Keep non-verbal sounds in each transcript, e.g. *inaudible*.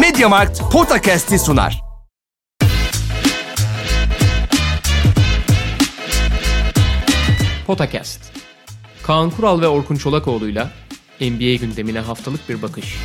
Mediamarkt Podcast'i sunar. Potakast. Kaan Kural ve Orkun Çolakoğlu'yla NBA gündemine haftalık bir bakış.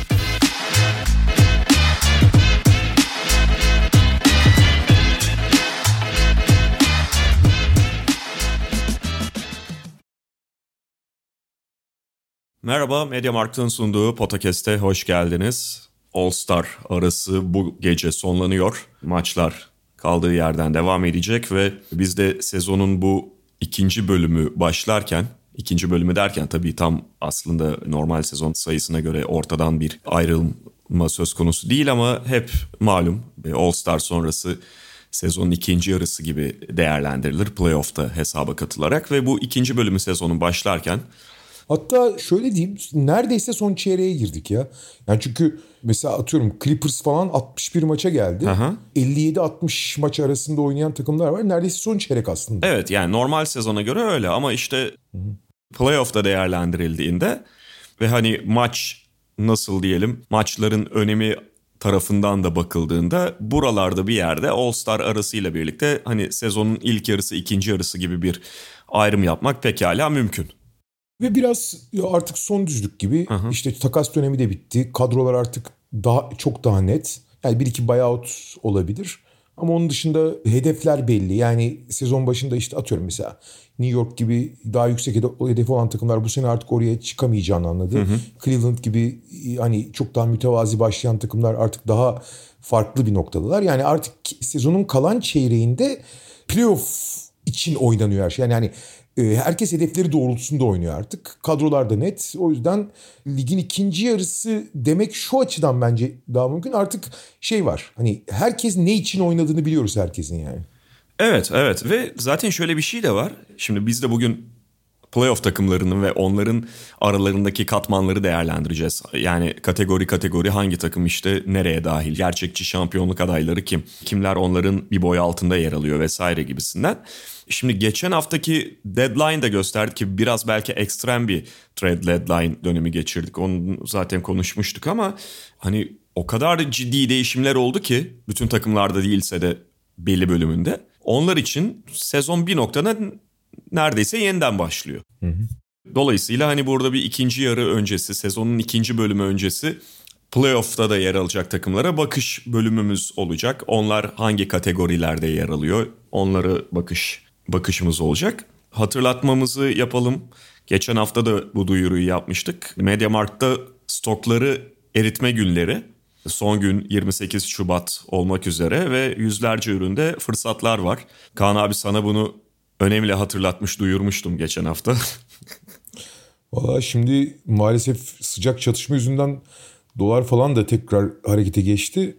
Merhaba, Mediamarkt'ın sunduğu Podcast'e hoş geldiniz. All Star arası bu gece sonlanıyor. Maçlar kaldığı yerden devam edecek ve biz de sezonun bu ikinci bölümü başlarken, ikinci bölümü derken tabii tam aslında normal sezon sayısına göre ortadan bir ayrılma söz konusu değil ama hep malum All Star sonrası sezonun ikinci yarısı gibi değerlendirilir playoff'ta hesaba katılarak ve bu ikinci bölümü sezonun başlarken Hatta şöyle diyeyim neredeyse son çeyreğe girdik ya. Yani çünkü mesela atıyorum Clippers falan 61 maça geldi. Aha. 57-60 maç arasında oynayan takımlar var. Neredeyse son çeyrek aslında. Evet yani normal sezona göre öyle ama işte playoff'ta değerlendirildiğinde ve hani maç nasıl diyelim maçların önemi tarafından da bakıldığında buralarda bir yerde All Star arasıyla birlikte hani sezonun ilk yarısı ikinci yarısı gibi bir ayrım yapmak pekala mümkün. Ve biraz artık son düzlük gibi Aha. işte takas dönemi de bitti. Kadrolar artık daha çok daha net. Yani bir iki buyout olabilir. Ama onun dışında hedefler belli. Yani sezon başında işte atıyorum mesela New York gibi daha yüksek hede- hedefi olan takımlar bu sene artık oraya çıkamayacağını anladı. Cleveland gibi hani çok daha mütevazi başlayan takımlar artık daha farklı bir noktadalar. Yani artık sezonun kalan çeyreğinde playoff için oynanıyor her şey. Yani hani e, herkes hedefleri doğrultusunda oynuyor artık. Kadrolar da net. O yüzden ligin ikinci yarısı demek şu açıdan bence daha mümkün. Artık şey var. Hani herkes ne için oynadığını biliyoruz herkesin yani. Evet evet ve zaten şöyle bir şey de var. Şimdi biz de bugün playoff takımlarının ve onların aralarındaki katmanları değerlendireceğiz. Yani kategori kategori hangi takım işte nereye dahil, gerçekçi şampiyonluk adayları kim, kimler onların bir boy altında yer alıyor vesaire gibisinden. Şimdi geçen haftaki deadline de gösterdi ki biraz belki ekstrem bir trade deadline dönemi geçirdik. Onu zaten konuşmuştuk ama hani o kadar ciddi değişimler oldu ki bütün takımlarda değilse de belli bölümünde. Onlar için sezon bir noktada neredeyse yeniden başlıyor. Dolayısıyla hani burada bir ikinci yarı öncesi, sezonun ikinci bölümü öncesi playoff'ta da yer alacak takımlara bakış bölümümüz olacak. Onlar hangi kategorilerde yer alıyor? Onları bakış bakışımız olacak. Hatırlatmamızı yapalım. Geçen hafta da bu duyuruyu yapmıştık. Mediamarkt'ta stokları eritme günleri. Son gün 28 Şubat olmak üzere ve yüzlerce üründe fırsatlar var. Kaan abi sana bunu önemli hatırlatmış, duyurmuştum geçen hafta. *laughs* Valla şimdi maalesef sıcak çatışma yüzünden dolar falan da tekrar harekete geçti.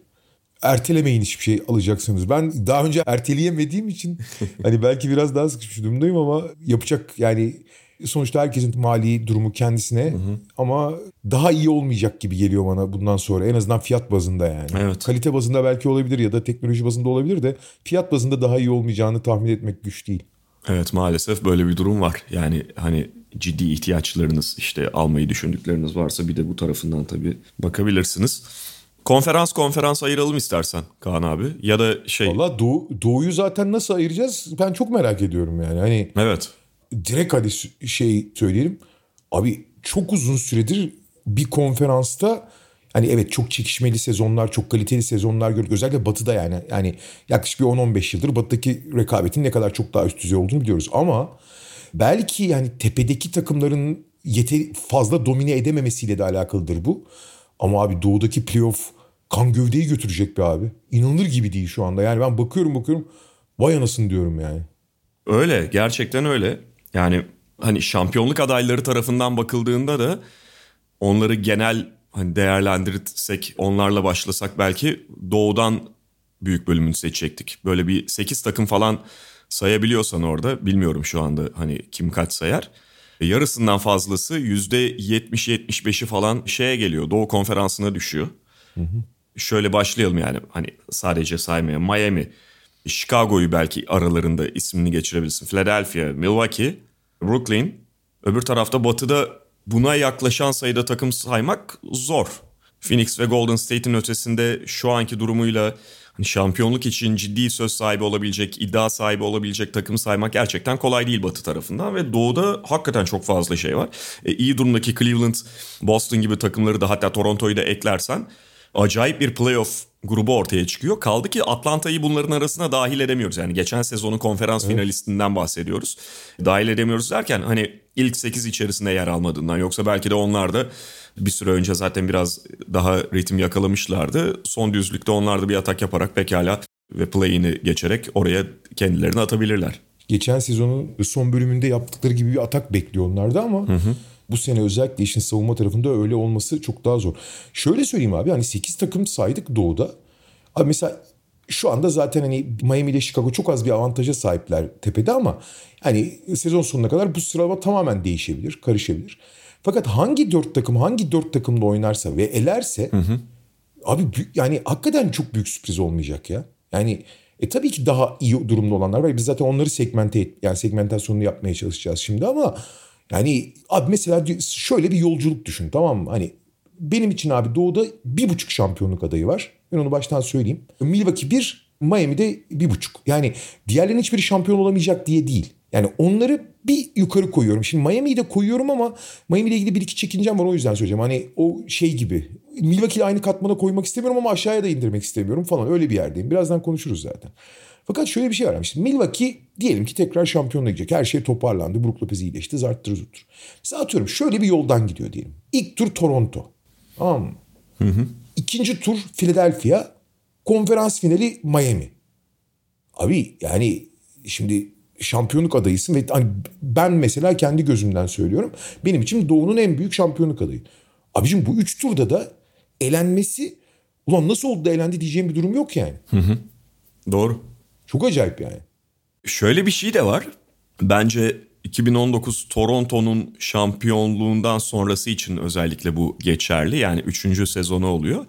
Ertelemeyin hiçbir şey alacaksınız. Ben daha önce erteleyemediğim için *laughs* hani belki biraz daha sıkışmış durumdayım ama yapacak yani sonuçta herkesin mali durumu kendisine ama daha iyi olmayacak gibi geliyor bana bundan sonra en azından fiyat bazında yani. Evet. Kalite bazında belki olabilir ya da teknoloji bazında olabilir de fiyat bazında daha iyi olmayacağını tahmin etmek güç değil. Evet maalesef böyle bir durum var. Yani hani ciddi ihtiyaçlarınız işte almayı düşündükleriniz varsa bir de bu tarafından tabii bakabilirsiniz. Konferans konferans ayıralım istersen Kaan abi ya da şey Valla Doğu, Doğu'yu zaten nasıl ayıracağız ben çok merak ediyorum yani. Hani evet direkt hadi şey söyleyelim. Abi çok uzun süredir bir konferansta hani evet çok çekişmeli sezonlar, çok kaliteli sezonlar gördük. Özellikle Batı'da yani. Yani yaklaşık bir 10-15 yıldır Batı'daki rekabetin ne kadar çok daha üst düzey olduğunu biliyoruz. Ama belki yani tepedeki takımların yeter fazla domine edememesiyle de alakalıdır bu. Ama abi Doğu'daki playoff kan gövdeyi götürecek bir abi. İnanılır gibi değil şu anda. Yani ben bakıyorum bakıyorum vay anasını diyorum yani. öyle gerçekten öyle. Yani hani şampiyonluk adayları tarafından bakıldığında da onları genel hani değerlendirirsek onlarla başlasak belki doğudan büyük bölümünü seçecektik. Böyle bir 8 takım falan sayabiliyorsan orada bilmiyorum şu anda hani kim kaç sayar. E, Yarısından fazlası %70-75'i falan şeye geliyor. Doğu konferansına düşüyor. Şöyle başlayalım yani hani sadece saymaya. Miami, Chicago'yu belki aralarında ismini geçirebilirsin. Philadelphia, Milwaukee, Brooklyn. Öbür tarafta batıda buna yaklaşan sayıda takım saymak zor. Phoenix ve Golden State'in ötesinde şu anki durumuyla hani şampiyonluk için ciddi söz sahibi olabilecek, iddia sahibi olabilecek takım saymak gerçekten kolay değil Batı tarafından ve Doğu'da hakikaten çok fazla şey var. E, iyi durumdaki Cleveland, Boston gibi takımları da hatta Toronto'yu da eklersen acayip bir playoff grubu ortaya çıkıyor. Kaldı ki Atlanta'yı bunların arasına dahil edemiyoruz. Yani geçen sezonun konferans evet. finalistinden bahsediyoruz. Dahil edemiyoruz derken hani ilk 8 içerisinde yer almadığından yoksa belki de onlar da bir süre önce zaten biraz daha ritim yakalamışlardı. Son düzlükte onlar da bir atak yaparak pekala ve play'ini geçerek oraya kendilerini atabilirler. Geçen sezonun son bölümünde yaptıkları gibi bir atak bekliyorlardı ama hı hı. Bu sene özellikle işin savunma tarafında öyle olması çok daha zor. Şöyle söyleyeyim abi hani 8 takım saydık doğuda. Abi mesela şu anda zaten hani Miami ile Chicago çok az bir avantaja sahipler tepede ama hani sezon sonuna kadar bu sıralama tamamen değişebilir, karışabilir. Fakat hangi dört takım hangi dört takımla oynarsa ve elerse hı hı. abi yani hakikaten çok büyük sürpriz olmayacak ya. Yani e tabii ki daha iyi durumda olanlar var. Biz zaten onları segmente yani segmentasyonunu yapmaya çalışacağız şimdi ama yani abi mesela şöyle bir yolculuk düşün tamam mı? Hani benim için abi doğuda bir buçuk şampiyonluk adayı var. Ben onu baştan söyleyeyim. Milwaukee bir, Miami'de bir buçuk. Yani diğerlerinin hiçbiri şampiyon olamayacak diye değil. Yani onları bir yukarı koyuyorum. Şimdi Miami'yi de koyuyorum ama Miami ile ilgili bir iki çekincem var o yüzden söyleyeceğim. Hani o şey gibi. Milwaukee'yi aynı katmana koymak istemiyorum ama aşağıya da indirmek istemiyorum falan. Öyle bir yerdeyim. Birazdan konuşuruz zaten. Fakat şöyle bir şey var. İşte Milwaukee diyelim ki tekrar şampiyonluğa gidecek. Her şey toparlandı. Brook Lopez iyileşti. Zarttır zuttur. Mesela atıyorum şöyle bir yoldan gidiyor diyelim. İlk tur Toronto. Tamam mı? Hı hı. İkinci tur Philadelphia. Konferans finali Miami. Abi yani şimdi şampiyonluk adayısın ve hani ben mesela kendi gözümden söylüyorum. Benim için Doğu'nun en büyük şampiyonluk adayı. Abicim bu üç turda da elenmesi ulan nasıl oldu da elendi diyeceğim bir durum yok yani. Hı hı. Doğru. Çok acayip yani. Şöyle bir şey de var. Bence 2019 Toronto'nun şampiyonluğundan sonrası için özellikle bu geçerli. Yani 3. sezonu oluyor.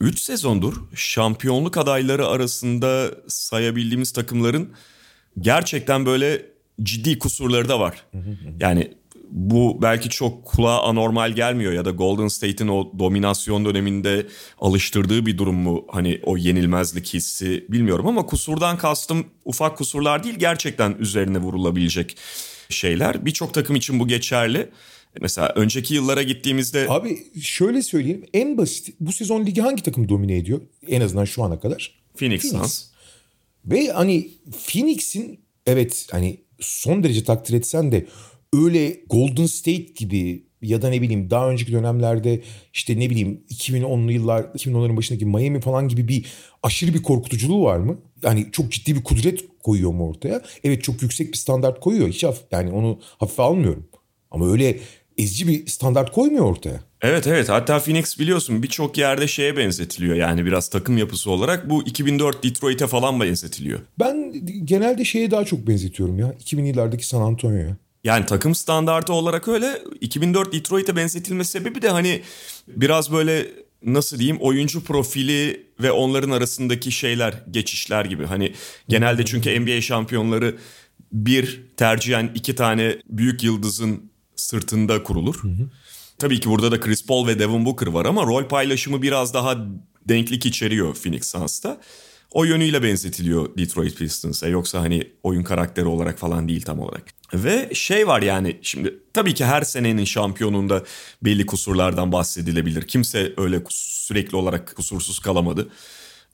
3 sezondur şampiyonluk adayları arasında sayabildiğimiz takımların gerçekten böyle ciddi kusurları da var. Yani bu belki çok kulağa anormal gelmiyor ya da Golden State'in o dominasyon döneminde alıştırdığı bir durum mu? Hani o yenilmezlik hissi bilmiyorum ama kusurdan kastım ufak kusurlar değil gerçekten üzerine vurulabilecek şeyler. Birçok takım için bu geçerli. Mesela önceki yıllara gittiğimizde... Abi şöyle söyleyeyim en basit bu sezon ligi hangi takım domine ediyor en azından şu ana kadar? Phoenix, Phoenix. Ve hani Phoenix'in evet hani son derece takdir etsen de öyle Golden State gibi ya da ne bileyim daha önceki dönemlerde işte ne bileyim 2010'lu yıllar 2010'ların başındaki Miami falan gibi bir aşırı bir korkutuculuğu var mı? Yani çok ciddi bir kudret koyuyor mu ortaya? Evet çok yüksek bir standart koyuyor. Hiç haf yani onu hafife almıyorum. Ama öyle ezici bir standart koymuyor ortaya. Evet evet hatta Phoenix biliyorsun birçok yerde şeye benzetiliyor yani biraz takım yapısı olarak bu 2004 Detroit'e falan benzetiliyor. Ben genelde şeye daha çok benzetiyorum ya 2000 yıllardaki San Antonio'ya. Yani takım standartı olarak öyle 2004 Detroit'e benzetilme sebebi de hani biraz böyle nasıl diyeyim oyuncu profili ve onların arasındaki şeyler geçişler gibi. Hani genelde çünkü NBA şampiyonları bir tercihen iki tane büyük yıldızın sırtında kurulur. Hı hı. Tabii ki burada da Chris Paul ve Devin Booker var ama rol paylaşımı biraz daha denklik içeriyor Phoenix Suns'ta. O yönüyle benzetiliyor Detroit Pistons'a yoksa hani oyun karakteri olarak falan değil tam olarak. Ve şey var yani şimdi tabii ki her senenin şampiyonunda belli kusurlardan bahsedilebilir. Kimse öyle sürekli olarak kusursuz kalamadı.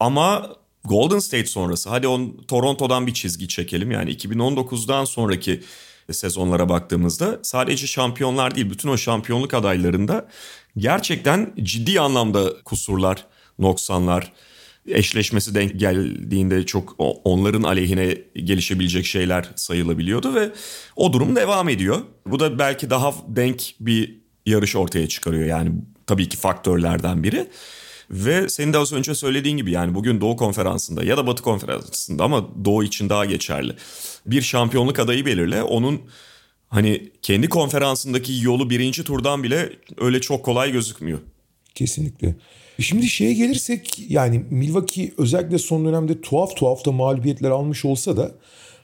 Ama Golden State sonrası hadi on Toronto'dan bir çizgi çekelim. Yani 2019'dan sonraki sezonlara baktığımızda sadece şampiyonlar değil bütün o şampiyonluk adaylarında gerçekten ciddi anlamda kusurlar, noksanlar, eşleşmesi denk geldiğinde çok onların aleyhine gelişebilecek şeyler sayılabiliyordu ve o durum devam ediyor. Bu da belki daha denk bir yarış ortaya çıkarıyor yani tabii ki faktörlerden biri. Ve senin de az önce söylediğin gibi yani bugün Doğu Konferansı'nda ya da Batı Konferansı'nda ama Doğu için daha geçerli. Bir şampiyonluk adayı belirle. Onun hani kendi konferansındaki yolu birinci turdan bile öyle çok kolay gözükmüyor. Kesinlikle. Şimdi şeye gelirsek yani Milwaukee özellikle son dönemde tuhaf tuhaf da mağlubiyetler almış olsa da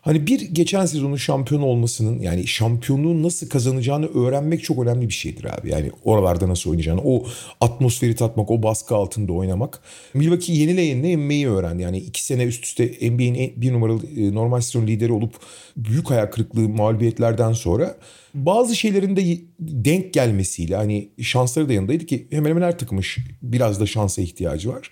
Hani bir geçen sezonun şampiyon olmasının yani şampiyonluğu nasıl kazanacağını öğrenmek çok önemli bir şeydir abi. Yani oralarda nasıl oynayacağını, o atmosferi tatmak, o baskı altında oynamak. Milwaukee yenile yenile yenmeyi öğrendi. Yani iki sene üst üste NBA'in bir numaralı e, normal sezon lideri olup büyük hayal kırıklığı mağlubiyetlerden sonra bazı şeylerin de denk gelmesiyle hani şansları da yanındaydı ki hemen hemen her takımın biraz da şansa ihtiyacı var.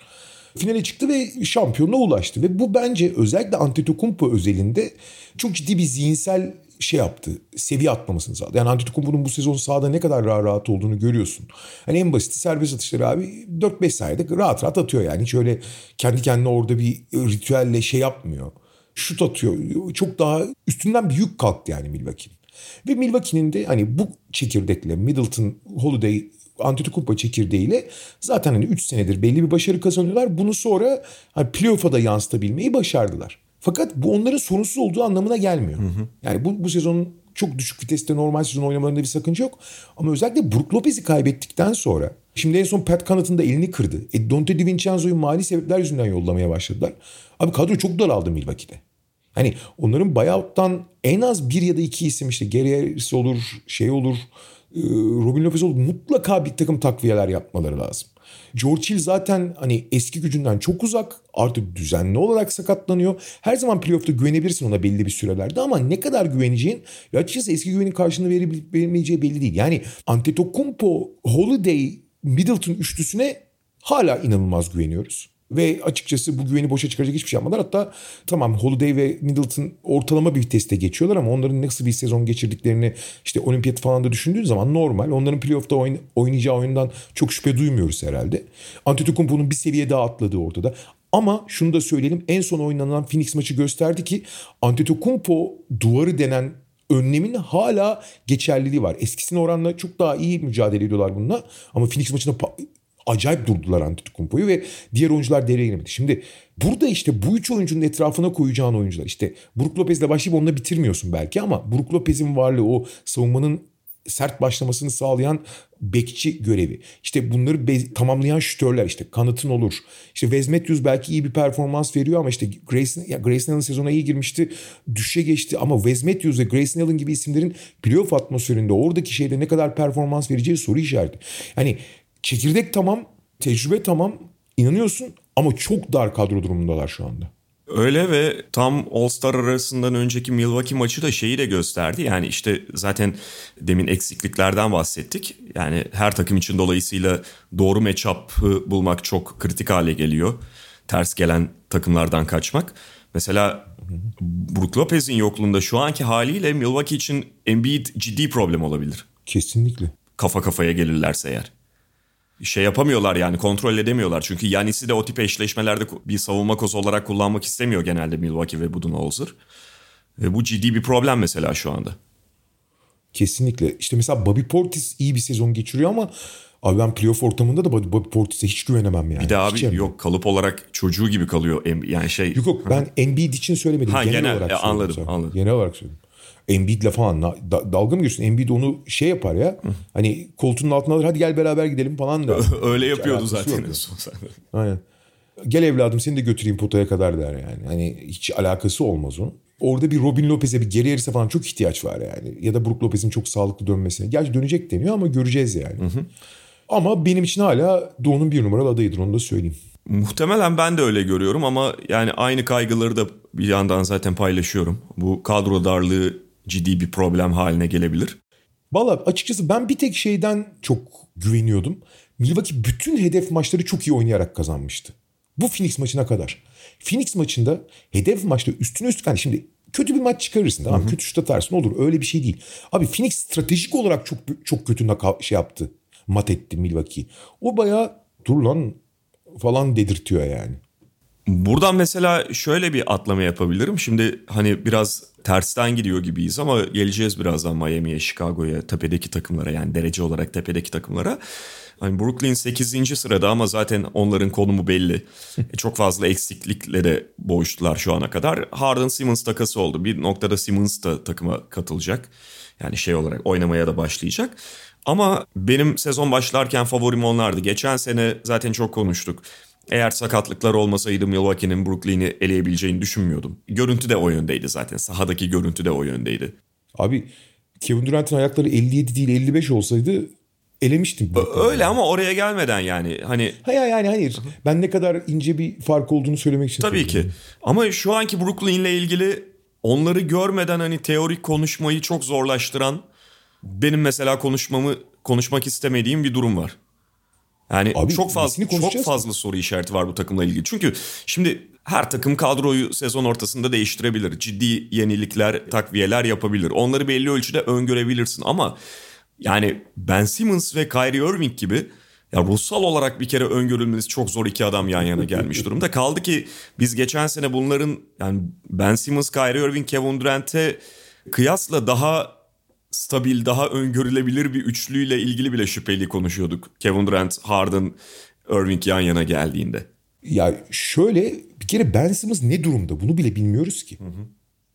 Finale çıktı ve şampiyonluğa ulaştı. Ve bu bence özellikle Antetokounmpo özelinde çok ciddi bir zihinsel şey yaptı. Seviye atlamasını sağladı. Yani Antetokounmpo'nun bu sezon sahada ne kadar rahat rahat olduğunu görüyorsun. Hani en basit serbest atışları abi 4-5 sayede rahat rahat atıyor yani. Hiç öyle kendi kendine orada bir ritüelle şey yapmıyor. Şut atıyor. Çok daha üstünden bir yük kalktı yani Milwaukee'nin. Ve Milwaukee'nin de hani bu çekirdekle Middleton, Holiday, Antetokounmpo çekirdeğiyle zaten hani 3 senedir belli bir başarı kazanıyorlar. Bunu sonra hani playoff'a da yansıtabilmeyi başardılar. Fakat bu onların sorunsuz olduğu anlamına gelmiyor. Hı hı. Yani bu, bu sezonun çok düşük viteste normal sezon oynamalarında bir sakınca yok. Ama özellikle Brook Lopez'i kaybettikten sonra şimdi en son Pat Connaughton da elini kırdı. E, Dante DiVincenzo'yu mali sebepler yüzünden yollamaya başladılar. Abi kadro çok daraldı Milwaukee'de. Hani onların buyout'tan en az bir ya da iki isim işte Gary olur, şey olur, Robin Lopez olur mutlaka bir takım takviyeler yapmaları lazım. George Hill zaten hani eski gücünden çok uzak. Artık düzenli olarak sakatlanıyor. Her zaman playoff'ta güvenebilirsin ona belli bir sürelerde ama ne kadar güveneceğin ve açıkçası eski güvenin karşılığını verebilip veremeyeceği belli değil. Yani Antetokounmpo, Holiday, Middleton üçlüsüne hala inanılmaz güveniyoruz. Ve açıkçası bu güveni boşa çıkaracak hiçbir şey yapmadılar. Hatta tamam Holiday ve Middleton ortalama bir viteste geçiyorlar ama onların nasıl bir sezon geçirdiklerini işte olimpiyat falan da düşündüğün zaman normal. Onların playoff'ta oyn oynayacağı oyundan çok şüphe duymuyoruz herhalde. Antetokounmpo'nun bir seviye daha atladığı ortada. Ama şunu da söyleyelim en son oynanan Phoenix maçı gösterdi ki Antetokounmpo duvarı denen önlemin hala geçerliliği var. Eskisine oranla çok daha iyi mücadele ediyorlar bununla. Ama Phoenix maçında acayip durdular Antetokounmpo'yu ve diğer oyuncular devreye giremedi. Şimdi burada işte bu üç oyuncunun etrafına koyacağın oyuncular işte Brook Lopez'le başlayıp onunla bitirmiyorsun belki ama Brook Lopez'in varlığı o savunmanın sert başlamasını sağlayan bekçi görevi. İşte bunları be- tamamlayan şütörler işte kanıtın olur. İşte Wes Matthews belki iyi bir performans veriyor ama işte Grayson, ya Grayson Allen sezona iyi girmişti. Düşe geçti ama Wes Matthews ve Grayson Allen gibi isimlerin playoff atmosferinde oradaki şeyde ne kadar performans vereceği soru işareti. Yani çekirdek tamam, tecrübe tamam, inanıyorsun ama çok dar kadro durumundalar şu anda. Öyle ve tam All-Star arasından önceki Milwaukee maçı da şeyi de gösterdi. Yani işte zaten demin eksikliklerden bahsettik. Yani her takım için dolayısıyla doğru matchup'ı bulmak çok kritik hale geliyor. Ters gelen takımlardan kaçmak. Mesela Brook Lopez'in yokluğunda şu anki haliyle Milwaukee için Embiid ciddi problem olabilir. Kesinlikle. Kafa kafaya gelirlerse eğer şey yapamıyorlar yani kontrol edemiyorlar. Çünkü Yanis'i de o tip eşleşmelerde bir savunma kozu olarak kullanmak istemiyor genelde Milwaukee ve Budenholzer. Ve bu ciddi bir problem mesela şu anda. Kesinlikle. İşte mesela Bobby Portis iyi bir sezon geçiriyor ama abi ben playoff ortamında da Bobby Portis'e hiç güvenemem yani. Bir de abi yok kalıp olarak çocuğu gibi kalıyor. Yani şey. Yok yok ben Embiid için söylemedim. Ha, genel, genel olarak e, anladım, anladım. Genel olarak söyledim. Embiid'le falan da, dalga mı geçiyorsun? Embiid onu şey yapar ya. Hani koltuğunun altına alır hadi gel beraber gidelim falan da. *laughs* Öyle yapıyordu zaten. Aynen. Gel evladım seni de götüreyim potaya kadar der yani. Hani hiç alakası olmaz onun. Orada bir Robin Lopez'e bir geri Harris'e falan çok ihtiyaç var yani. Ya da Brook Lopez'in çok sağlıklı dönmesine. Gerçi dönecek deniyor ama göreceğiz yani. Hı hı. Ama benim için hala Doğu'nun bir numaralı adayıdır onu da söyleyeyim. Muhtemelen ben de öyle görüyorum ama yani aynı kaygıları da bir yandan zaten paylaşıyorum. Bu kadro darlığı ciddi bir problem haline gelebilir. Valla açıkçası ben bir tek şeyden çok güveniyordum. Milwaukee bütün hedef maçları çok iyi oynayarak kazanmıştı. Bu Phoenix maçına kadar. Phoenix maçında hedef maçta üstüne üstlük hani şimdi kötü bir maç çıkarırsın tamam kötü şut atarsın olur öyle bir şey değil. Abi Phoenix stratejik olarak çok çok kötü şey yaptı. Mat etti Milwaukee. O bayağı dur lan falan dedirtiyor yani. Buradan mesela şöyle bir atlama yapabilirim. Şimdi hani biraz tersten gidiyor gibiyiz ama geleceğiz birazdan Miami'ye, Chicago'ya, tepedeki takımlara yani derece olarak tepedeki takımlara. Hani Brooklyn 8. sırada ama zaten onların konumu belli. E, çok fazla eksiklikle de boğuştular şu ana kadar. Harden Simmons takası oldu. Bir noktada Simmons da takıma katılacak. Yani şey olarak oynamaya da başlayacak. Ama benim sezon başlarken favorim onlardı. Geçen sene zaten çok konuştuk. Eğer sakatlıklar olmasaydı Milwaukee'nin Brooklyn'i eleyebileceğini düşünmüyordum. Görüntü de o yöndeydi zaten. Sahadaki görüntü de o yöndeydi. Abi Kevin Durant'ın ayakları 57 değil 55 olsaydı elemiştim. Öyle ama oraya gelmeden yani hani Hayır yani hayır. Ben ne kadar ince bir fark olduğunu söylemek için. tabii ki. Ama şu anki Brooklyn'le ilgili onları görmeden hani teorik konuşmayı çok zorlaştıran benim mesela konuşmamı konuşmak istemediğim bir durum var. Yani Abi, çok fazla çok fazla soru işareti var bu takımla ilgili. Çünkü şimdi her takım kadroyu sezon ortasında değiştirebilir. Ciddi yenilikler, takviyeler yapabilir. Onları belli ölçüde öngörebilirsin ama yani Ben Simmons ve Kyrie Irving gibi ya ruhsal olarak bir kere öngörülmesi çok zor iki adam yan yana gelmiş durumda. Kaldı ki biz geçen sene bunların yani Ben Simmons, Kyrie Irving, Kevin Durant'e kıyasla daha stabil, daha öngörülebilir bir üçlüyle ilgili bile şüpheli konuşuyorduk. Kevin Durant, Harden, Irving yan yana geldiğinde. Ya şöyle bir kere Ben Simmons ne durumda bunu bile bilmiyoruz ki.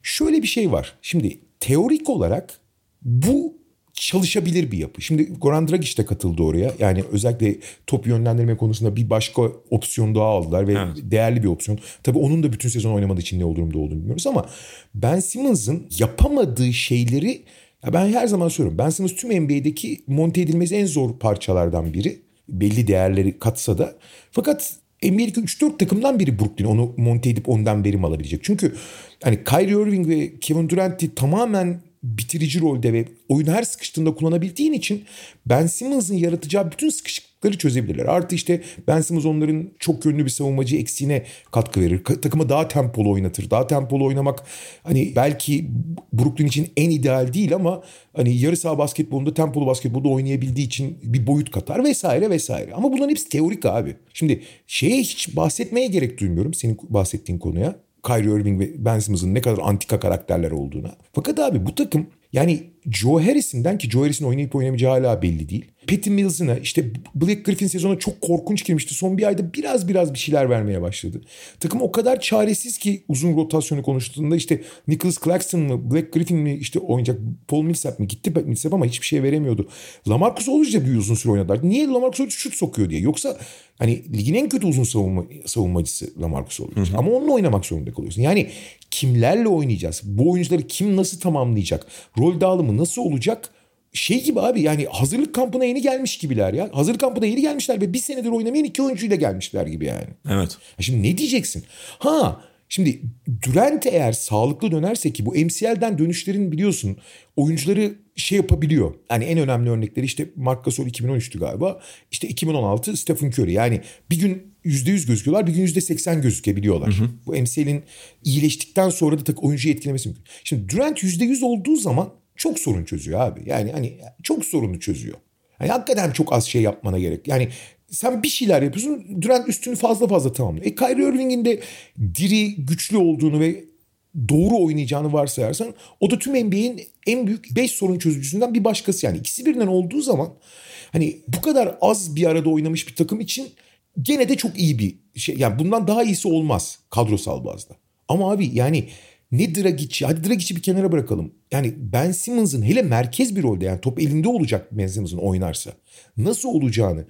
Şöyle bir şey var. Şimdi teorik olarak bu çalışabilir bir yapı. Şimdi Goran Dragic de katıldı oraya. Yani özellikle top yönlendirme konusunda bir başka opsiyon daha aldılar ve Evet. değerli bir opsiyon. Tabii onun da bütün sezon oynamadığı için ne durumda olduğunu bilmiyoruz ama Ben Simmons'ın yapamadığı şeyleri ya ben her zaman söylüyorum. Ben Simmons tüm NBA'deki monte edilmesi en zor parçalardan biri. Belli değerleri katsa da. Fakat NBA'deki 3-4 takımdan biri Brooklyn onu monte edip ondan verim alabilecek. Çünkü hani Kyrie Irving ve Kevin Durant'i tamamen bitirici rolde ve oyunu her sıkıştığında kullanabildiğin için Ben Simmons'ın yaratacağı bütün sıkışıklıkları çözebilirler. Artı işte Ben Simmons onların çok yönlü bir savunmacı eksiğine katkı verir. Takımı daha tempolu oynatır. Daha tempolu oynamak hani belki Brooklyn için en ideal değil ama hani yarı saha basketbolunda tempolu basketbolda oynayabildiği için bir boyut katar vesaire vesaire. Ama bunların hepsi teorik abi. Şimdi şeye hiç bahsetmeye gerek duymuyorum senin bahsettiğin konuya. Kyrie Irving ve Ben Simmons'ın ne kadar antika karakterler olduğuna. Fakat abi bu takım yani Joe Harris'inden ki Joe Harris'in oynayıp oynamayacağı hala belli değil. Patty Mills'ına işte Blake Griffin sezona çok korkunç girmişti. Son bir ayda biraz biraz bir şeyler vermeye başladı. Takım o kadar çaresiz ki uzun rotasyonu konuştuğunda işte Nicholas Claxton mı Blake Griffin mi işte oynayacak Paul Millsap mi gitti Millsap ama hiçbir şey veremiyordu. Lamarcus Aldridge de bir uzun süre oynadılar. Niye Lamarcus Aldridge şut sokuyor diye. Yoksa hani ligin en kötü uzun savunma, savunmacısı Lamarcus Aldridge. Ama onunla oynamak zorunda kalıyorsun. Yani kimlerle oynayacağız? Bu oyuncuları kim nasıl tamamlayacak? Rol dağılımı nasıl olacak? Şey gibi abi yani hazırlık kampına yeni gelmiş gibiler ya. Hazırlık kampına yeni gelmişler ve bir senedir oynamayan iki oyuncuyla gelmişler gibi yani. Evet. Şimdi ne diyeceksin? Ha şimdi Durant eğer sağlıklı dönerse ki bu MCL'den dönüşlerin biliyorsun oyuncuları şey yapabiliyor. Yani en önemli örnekleri işte Marc Gasol 2013'tü galiba. İşte 2016 Stephen Curry. Yani bir gün %100 gözüküyorlar bir gün %80 gözükebiliyorlar. Bu MCL'in iyileştikten sonra da tak oyuncuyu etkilemesi mümkün. Şimdi Durant %100 olduğu zaman çok sorun çözüyor abi. Yani hani çok sorunu çözüyor. Yani hakikaten çok az şey yapmana gerek. Yani sen bir şeyler yapıyorsun. Durant üstünü fazla fazla tamamlıyor. E Kyrie Irving'in de diri, güçlü olduğunu ve doğru oynayacağını varsayarsan o da tüm NBA'in en büyük 5 sorun çözücüsünden bir başkası. Yani ikisi birden olduğu zaman hani bu kadar az bir arada oynamış bir takım için gene de çok iyi bir şey. Yani bundan daha iyisi olmaz kadrosal bazda. Ama abi yani ne Dragic'i hadi Dragic'i bir kenara bırakalım. Yani Ben Simmons'ın hele merkez bir rolde yani top elinde olacak Ben Simmons'ın oynarsa nasıl olacağını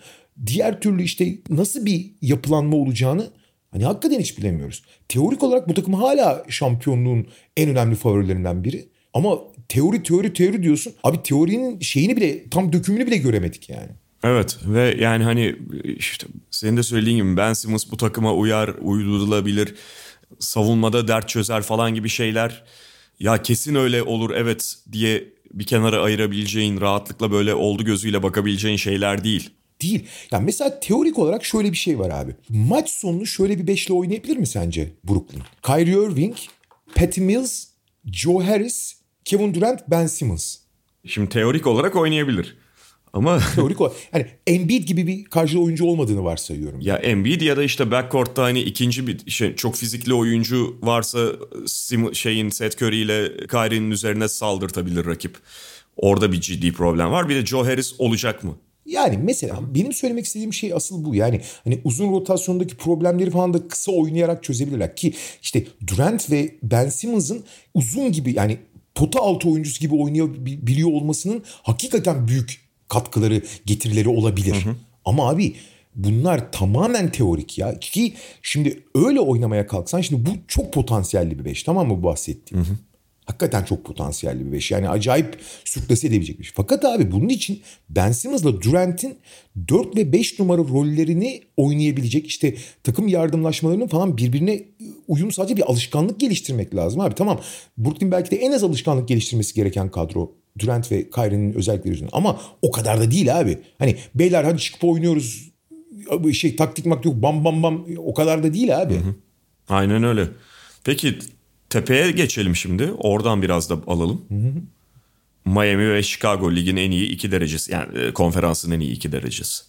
diğer türlü işte nasıl bir yapılanma olacağını hani hakikaten hiç bilemiyoruz. Teorik olarak bu takım hala şampiyonluğun en önemli favorilerinden biri. Ama teori teori teori diyorsun. Abi teorinin şeyini bile tam dökümünü bile göremedik yani. Evet ve yani hani işte senin de söylediğin gibi Ben Simmons bu takıma uyar, uydurulabilir, savunmada dert çözer falan gibi şeyler. Ya kesin öyle olur evet diye bir kenara ayırabileceğin, rahatlıkla böyle oldu gözüyle bakabileceğin şeyler değil. Değil. Yani mesela teorik olarak şöyle bir şey var abi. Maç sonunu şöyle bir beşli oynayabilir mi sence Brooklyn? Kyrie Irving, Patty Mills, Joe Harris, Kevin Durant, Ben Simmons. Şimdi teorik olarak oynayabilir. Ama *laughs* Teorik olarak. Yani Embiid gibi bir karşıda oyuncu olmadığını varsayıyorum. ya Embiid ya da işte backcourt'ta hani ikinci bir şey çok fizikli oyuncu varsa Sim- şeyin Seth Curry ile Kyrie'nin üzerine saldırtabilir rakip. Orada bir ciddi problem var. Bir de Joe Harris olacak mı? Yani mesela benim söylemek istediğim şey asıl bu. Yani hani uzun rotasyondaki problemleri falan da kısa oynayarak çözebilirler. Ki işte Durant ve Ben Simmons'ın uzun gibi yani pota altı oyuncusu gibi oynayabiliyor olmasının hakikaten büyük katkıları, getirileri olabilir. Ama abi bunlar tamamen teorik ya. Ki şimdi öyle oynamaya kalksan şimdi bu çok potansiyelli bir beş tamam mı bu bahsettiğim? Hakikaten çok potansiyelli bir beş. Yani acayip sürklase edebilecek bir şey. Fakat abi bunun için Ben Simmons'la Durant'in 4 ve 5 numara rollerini oynayabilecek işte takım yardımlaşmalarının falan birbirine uyum sadece bir alışkanlık geliştirmek lazım abi. Tamam Brooklyn belki de en az alışkanlık geliştirmesi gereken kadro. Durant ve Kyrie'nin özellikleri yüzünden. Ama o kadar da değil abi. Hani beyler hadi çıkıp oynuyoruz. Şey taktik mak yok bam bam bam o kadar da değil abi. Hı hı. Aynen öyle. Peki tepeye geçelim şimdi. Oradan biraz da alalım. Hı hı. Miami ve Chicago ligin en iyi iki derecesi. Yani e, konferansın en iyi iki derecesi.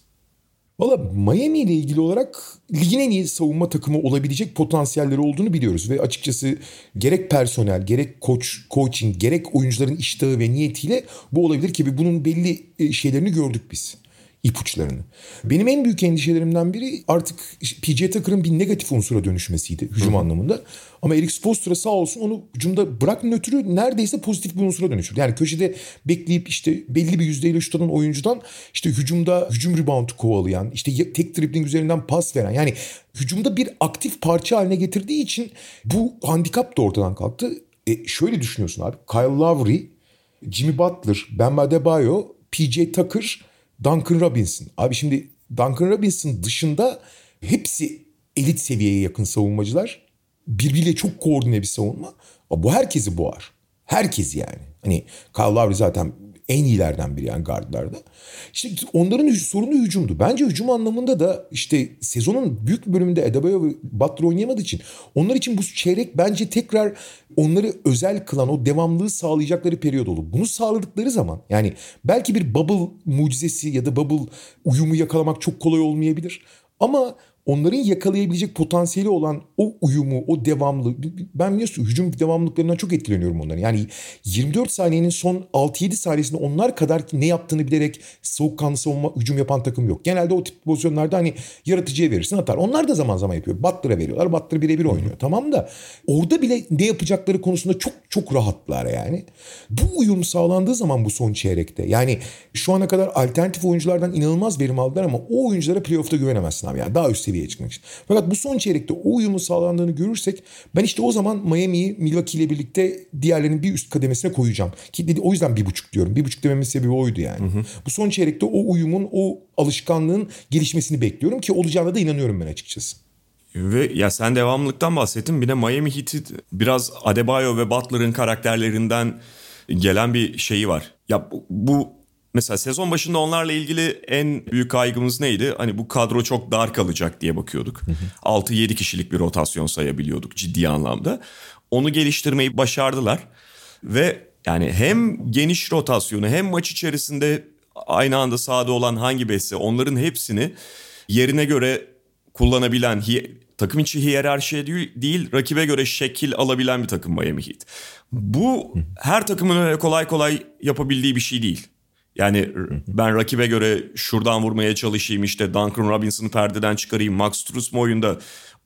Valla Miami ile ilgili olarak ligin en iyi savunma takımı olabilecek potansiyelleri olduğunu biliyoruz. Ve açıkçası gerek personel, gerek koç, coaching, gerek oyuncuların iştahı ve niyetiyle bu olabilir ki bunun belli e, şeylerini gördük biz ipuçlarını. Benim en büyük endişelerimden biri artık PJ Tucker'ın bir negatif unsura dönüşmesiydi hücum Hı. anlamında. Ama Eric Spoelstra sağ olsun onu hücumda bırak nötrü neredeyse pozitif bir unsura dönüştürdü. Yani köşede bekleyip işte belli bir yüzdeyle şut atan oyuncudan işte hücumda hücum reboundu kovalayan, işte tek dribbling üzerinden pas veren. Yani hücumda bir aktif parça haline getirdiği için bu handikap da ortadan kalktı. E şöyle düşünüyorsun abi. Kyle Lowry, Jimmy Butler, Bam Adebayo, PJ Tucker Duncan Robinson. Abi şimdi Duncan Robinson dışında hepsi elit seviyeye yakın savunmacılar. Birbiriyle çok koordine bir savunma. Bu herkesi boğar. Herkes yani. Hani Kyle Lowry zaten en iyilerden biri yani gardlarda. İşte onların sorunu hücumdu. Bence hücum anlamında da işte sezonun büyük bölümünde Adebayo ve Butler oynayamadığı için onlar için bu çeyrek bence tekrar onları özel kılan o devamlılığı sağlayacakları periyod oldu. Bunu sağladıkları zaman yani belki bir bubble mucizesi ya da bubble uyumu yakalamak çok kolay olmayabilir. Ama onların yakalayabilecek potansiyeli olan o uyumu, o devamlı ben biliyorsun hücum devamlılıklarından çok etkileniyorum onların. Yani 24 saniyenin son 6-7 saniyesinde onlar kadar ne yaptığını bilerek soğukkanlı savunma hücum yapan takım yok. Genelde o tip pozisyonlarda hani yaratıcıya verirsin atar. Onlar da zaman zaman yapıyor. Butler'a veriyorlar. Butler birebir oynuyor. Hı-hı. Tamam da orada bile ne yapacakları konusunda çok çok rahatlar yani. Bu uyum sağlandığı zaman bu son çeyrekte yani şu ana kadar alternatif oyunculardan inanılmaz verim aldılar ama o oyunculara playoff'ta güvenemezsin abi. Yani daha üst seviye seviyeye çıkmak için. Fakat bu son çeyrekte o uyumu sağlandığını görürsek ben işte o zaman Miami'yi Milwaukee ile birlikte diğerlerinin bir üst kademesine koyacağım. Ki dedi, o yüzden bir buçuk diyorum. Bir buçuk dememin sebebi oydu yani. Hı hı. Bu son çeyrekte o uyumun, o alışkanlığın gelişmesini bekliyorum ki olacağına da inanıyorum ben açıkçası. Ve ya sen devamlılıktan bahsettin. Bir de Miami Heat'i biraz Adebayo ve Butler'ın karakterlerinden gelen bir şeyi var. Ya bu, bu Mesela sezon başında onlarla ilgili en büyük kaygımız neydi? Hani bu kadro çok dar kalacak diye bakıyorduk. 6-7 kişilik bir rotasyon sayabiliyorduk ciddi anlamda. Onu geliştirmeyi başardılar. Ve yani hem geniş rotasyonu hem maç içerisinde aynı anda sahada olan hangi besi onların hepsini yerine göre kullanabilen takım içi hiyerarşiye değil, rakibe göre şekil alabilen bir takım Miami Heat. Bu her takımın öyle kolay kolay yapabildiği bir şey değil. Yani ben rakibe göre şuradan vurmaya çalışayım işte Duncan Robinson'ı perdeden çıkarayım. Max Strus mu oyunda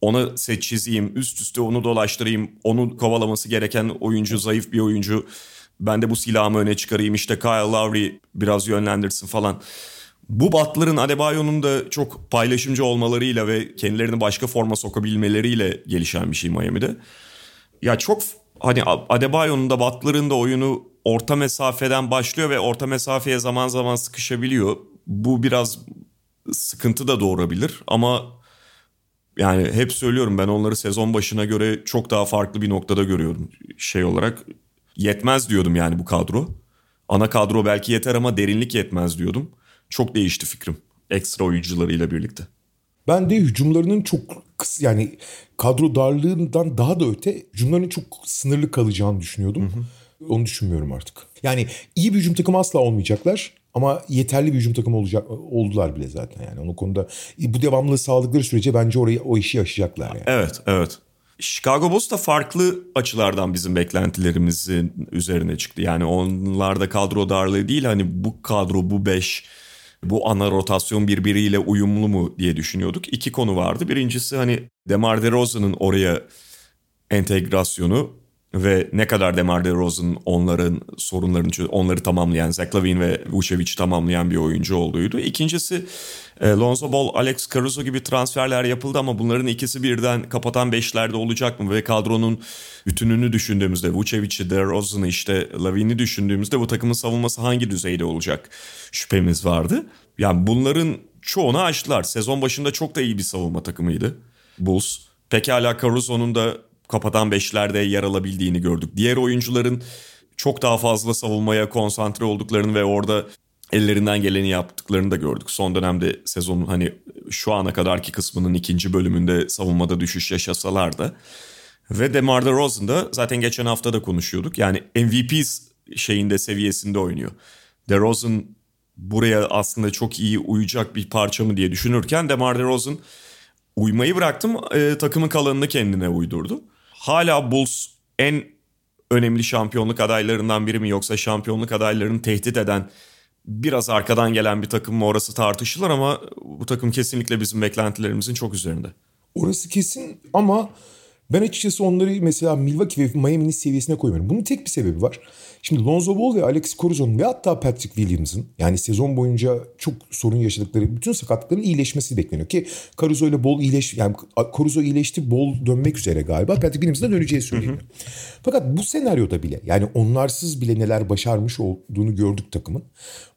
ona set çizeyim üst üste onu dolaştırayım. Onu kovalaması gereken oyuncu zayıf bir oyuncu. Ben de bu silahımı öne çıkarayım işte Kyle Lowry biraz yönlendirsin falan. Bu Butler'ın Adebayo'nun da çok paylaşımcı olmalarıyla ve kendilerini başka forma sokabilmeleriyle gelişen bir şey Miami'de. Ya çok hani Adebayo'nun da Butler'ın da oyunu orta mesafeden başlıyor ve orta mesafeye zaman zaman sıkışabiliyor. Bu biraz sıkıntı da doğurabilir ama yani hep söylüyorum ben onları sezon başına göre çok daha farklı bir noktada görüyorum şey olarak. Yetmez diyordum yani bu kadro. Ana kadro belki yeter ama derinlik yetmez diyordum. Çok değişti fikrim ekstra oyuncularıyla birlikte. Ben de hücumlarının çok kıs yani kadro darlığından daha da öte hücumlarının çok sınırlı kalacağını düşünüyordum. Hı hı. Onu düşünmüyorum artık. Yani iyi bir hücum takımı asla olmayacaklar. Ama yeterli bir hücum takımı olacak oldular bile zaten yani. Onun konuda bu devamlılığı sağladıkları sürece bence orayı o işi yaşayacaklar yani. Evet, evet. Chicago Bulls da farklı açılardan bizim beklentilerimizin üzerine çıktı. Yani onlarda kadro darlığı değil hani bu kadro bu beş bu ana rotasyon birbiriyle uyumlu mu diye düşünüyorduk. İki konu vardı. Birincisi hani Demar DeRozan'ın oraya entegrasyonu ve ne kadar DeMar DeRozan onların sorunlarını onları tamamlayan, Zach Lavine ve Vucevic'i tamamlayan bir oyuncu olduğuydu. İkincisi e, Lonzo Ball, Alex Caruso gibi transferler yapıldı ama bunların ikisi birden kapatan beşlerde olacak mı? Ve kadronun bütününü düşündüğümüzde Vucevic'i, DeRozan'ı işte Lavine'i düşündüğümüzde bu takımın savunması hangi düzeyde olacak şüphemiz vardı. Yani bunların çoğunu açtılar. Sezon başında çok da iyi bir savunma takımıydı Bulls. Pekala Caruso'nun da kapatan beşlerde yer alabildiğini gördük. Diğer oyuncuların çok daha fazla savunmaya konsantre olduklarını ve orada ellerinden geleni yaptıklarını da gördük. Son dönemde sezonun hani şu ana kadarki kısmının ikinci bölümünde savunmada düşüş yaşasalar da ve DeMar DeRozan da zaten geçen hafta da konuşuyorduk. Yani MVP şeyinde seviyesinde oynuyor. DeRozan buraya aslında çok iyi uyacak bir parça mı diye düşünürken DeMar DeRozan uymayı bıraktım e, takımın kalanını kendine uydurdu. Hala Bulls en önemli şampiyonluk adaylarından biri mi yoksa şampiyonluk adaylarını tehdit eden biraz arkadan gelen bir takım mı orası tartışılır ama bu takım kesinlikle bizim beklentilerimizin çok üzerinde. Orası kesin ama ben açıkçası onları mesela Milwaukee ve Miami'nin seviyesine koymuyorum. Bunun tek bir sebebi var. Şimdi Lonzo Ball ve Alex Caruso'nun ve hatta Patrick Williams'ın yani sezon boyunca çok sorun yaşadıkları bütün sakatlıkların iyileşmesi bekleniyor ki Caruso ile Ball iyileş yani Caruso iyileşti Ball dönmek üzere galiba. Patrick Williams'ın döneceği söyleniyor. Fakat bu senaryoda bile yani onlarsız bile neler başarmış olduğunu gördük takımın.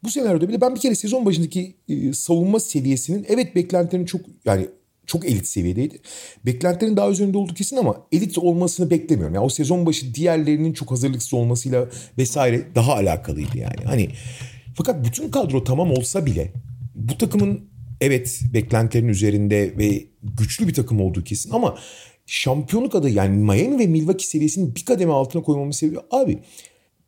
Bu senaryoda bile ben bir kere sezon başındaki e, savunma seviyesinin evet beklentilerin çok yani çok elit seviyedeydi. Beklentilerin daha üzerinde olduğu kesin ama elit olmasını beklemiyorum. Yani o sezon başı diğerlerinin çok hazırlıksız olmasıyla vesaire daha alakalıydı yani. Hani fakat bütün kadro tamam olsa bile bu takımın evet beklentilerin üzerinde ve güçlü bir takım olduğu kesin ama şampiyonluk adı yani Miami ve Milwaukee seviyesinin bir kademe altına koymamı seviyor. Abi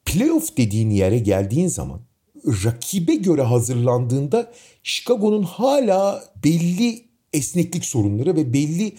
playoff dediğin yere geldiğin zaman rakibe göre hazırlandığında Chicago'nun hala belli esneklik sorunları ve belli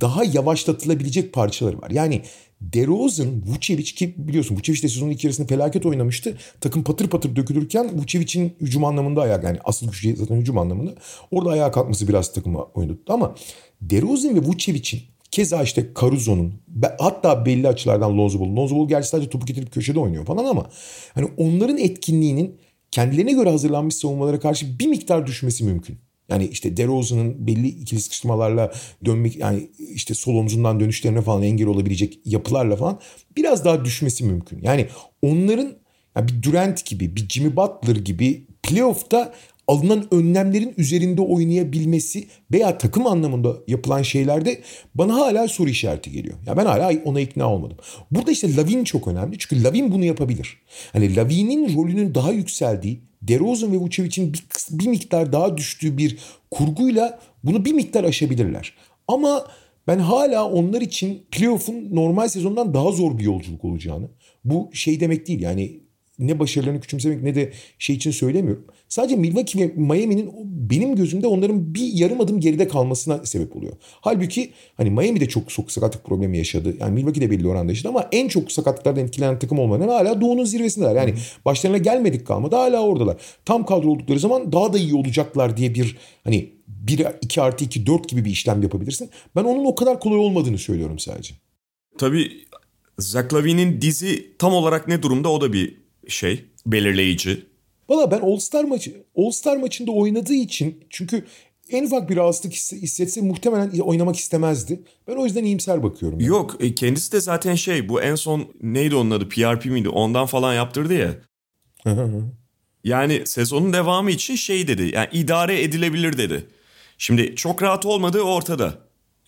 daha yavaşlatılabilecek parçaları var. Yani DeRozan, Vucevic ki biliyorsun Vucevic de sezonun ilk yarısında felaket oynamıştı. Takım patır patır dökülürken Vucevic'in hücum anlamında ayak yani asıl gücü zaten hücum anlamında. Orada ayağa kalkması biraz takımı oynattı ama DeRozan ve Vucevic'in Keza işte Caruso'nun hatta belli açılardan Lonzo Ball. Lonzo Ball gerçi sadece topu getirip köşede oynuyor falan ama hani onların etkinliğinin kendilerine göre hazırlanmış savunmalara karşı bir miktar düşmesi mümkün. Yani işte DeRozan'ın belli ikili sıkıştırmalarla dönmek yani işte sol omzundan dönüşlerine falan engel olabilecek yapılarla falan biraz daha düşmesi mümkün. Yani onların yani bir Durant gibi bir Jimmy Butler gibi playoff'ta alınan önlemlerin üzerinde oynayabilmesi veya takım anlamında yapılan şeylerde bana hala soru işareti geliyor. Ya ben hala ona ikna olmadım. Burada işte Lavin çok önemli. Çünkü Lavin bunu yapabilir. Hani Lavin'in rolünün daha yükseldiği DeRozan ve Vucevic'in bir, bir miktar daha düştüğü bir kurguyla bunu bir miktar aşabilirler. Ama ben hala onlar için playoff'un normal sezondan daha zor bir yolculuk olacağını. Bu şey demek değil yani ne başarılarını küçümsemek ne de şey için söylemiyorum. Sadece Milwaukee ve Miami'nin benim gözümde onların bir yarım adım geride kalmasına sebep oluyor. Halbuki hani Miami de çok, çok sakatlık problemi yaşadı. Yani Milwaukee de belli oranda yaşadı ama en çok sakatlıklardan etkilenen takım olmaları hala Doğu'nun zirvesindeler. Yani başlarına gelmedik kalmadı hala oradalar. Tam kadro oldukları zaman daha da iyi olacaklar diye bir hani 1 2 artı 2 4 gibi bir işlem yapabilirsin. Ben onun o kadar kolay olmadığını söylüyorum sadece. Tabii Zach Lavine'in dizi tam olarak ne durumda o da bir şey belirleyici. Valla ben All Star maçı All Star maçında oynadığı için çünkü en ufak bir rahatsızlık hissetse muhtemelen oynamak istemezdi. Ben o yüzden iyimser bakıyorum. Yani. Yok e, kendisi de zaten şey bu en son neydi onun adı PRP miydi ondan falan yaptırdı ya. yani sezonun devamı için şey dedi yani idare edilebilir dedi. Şimdi çok rahat olmadığı ortada.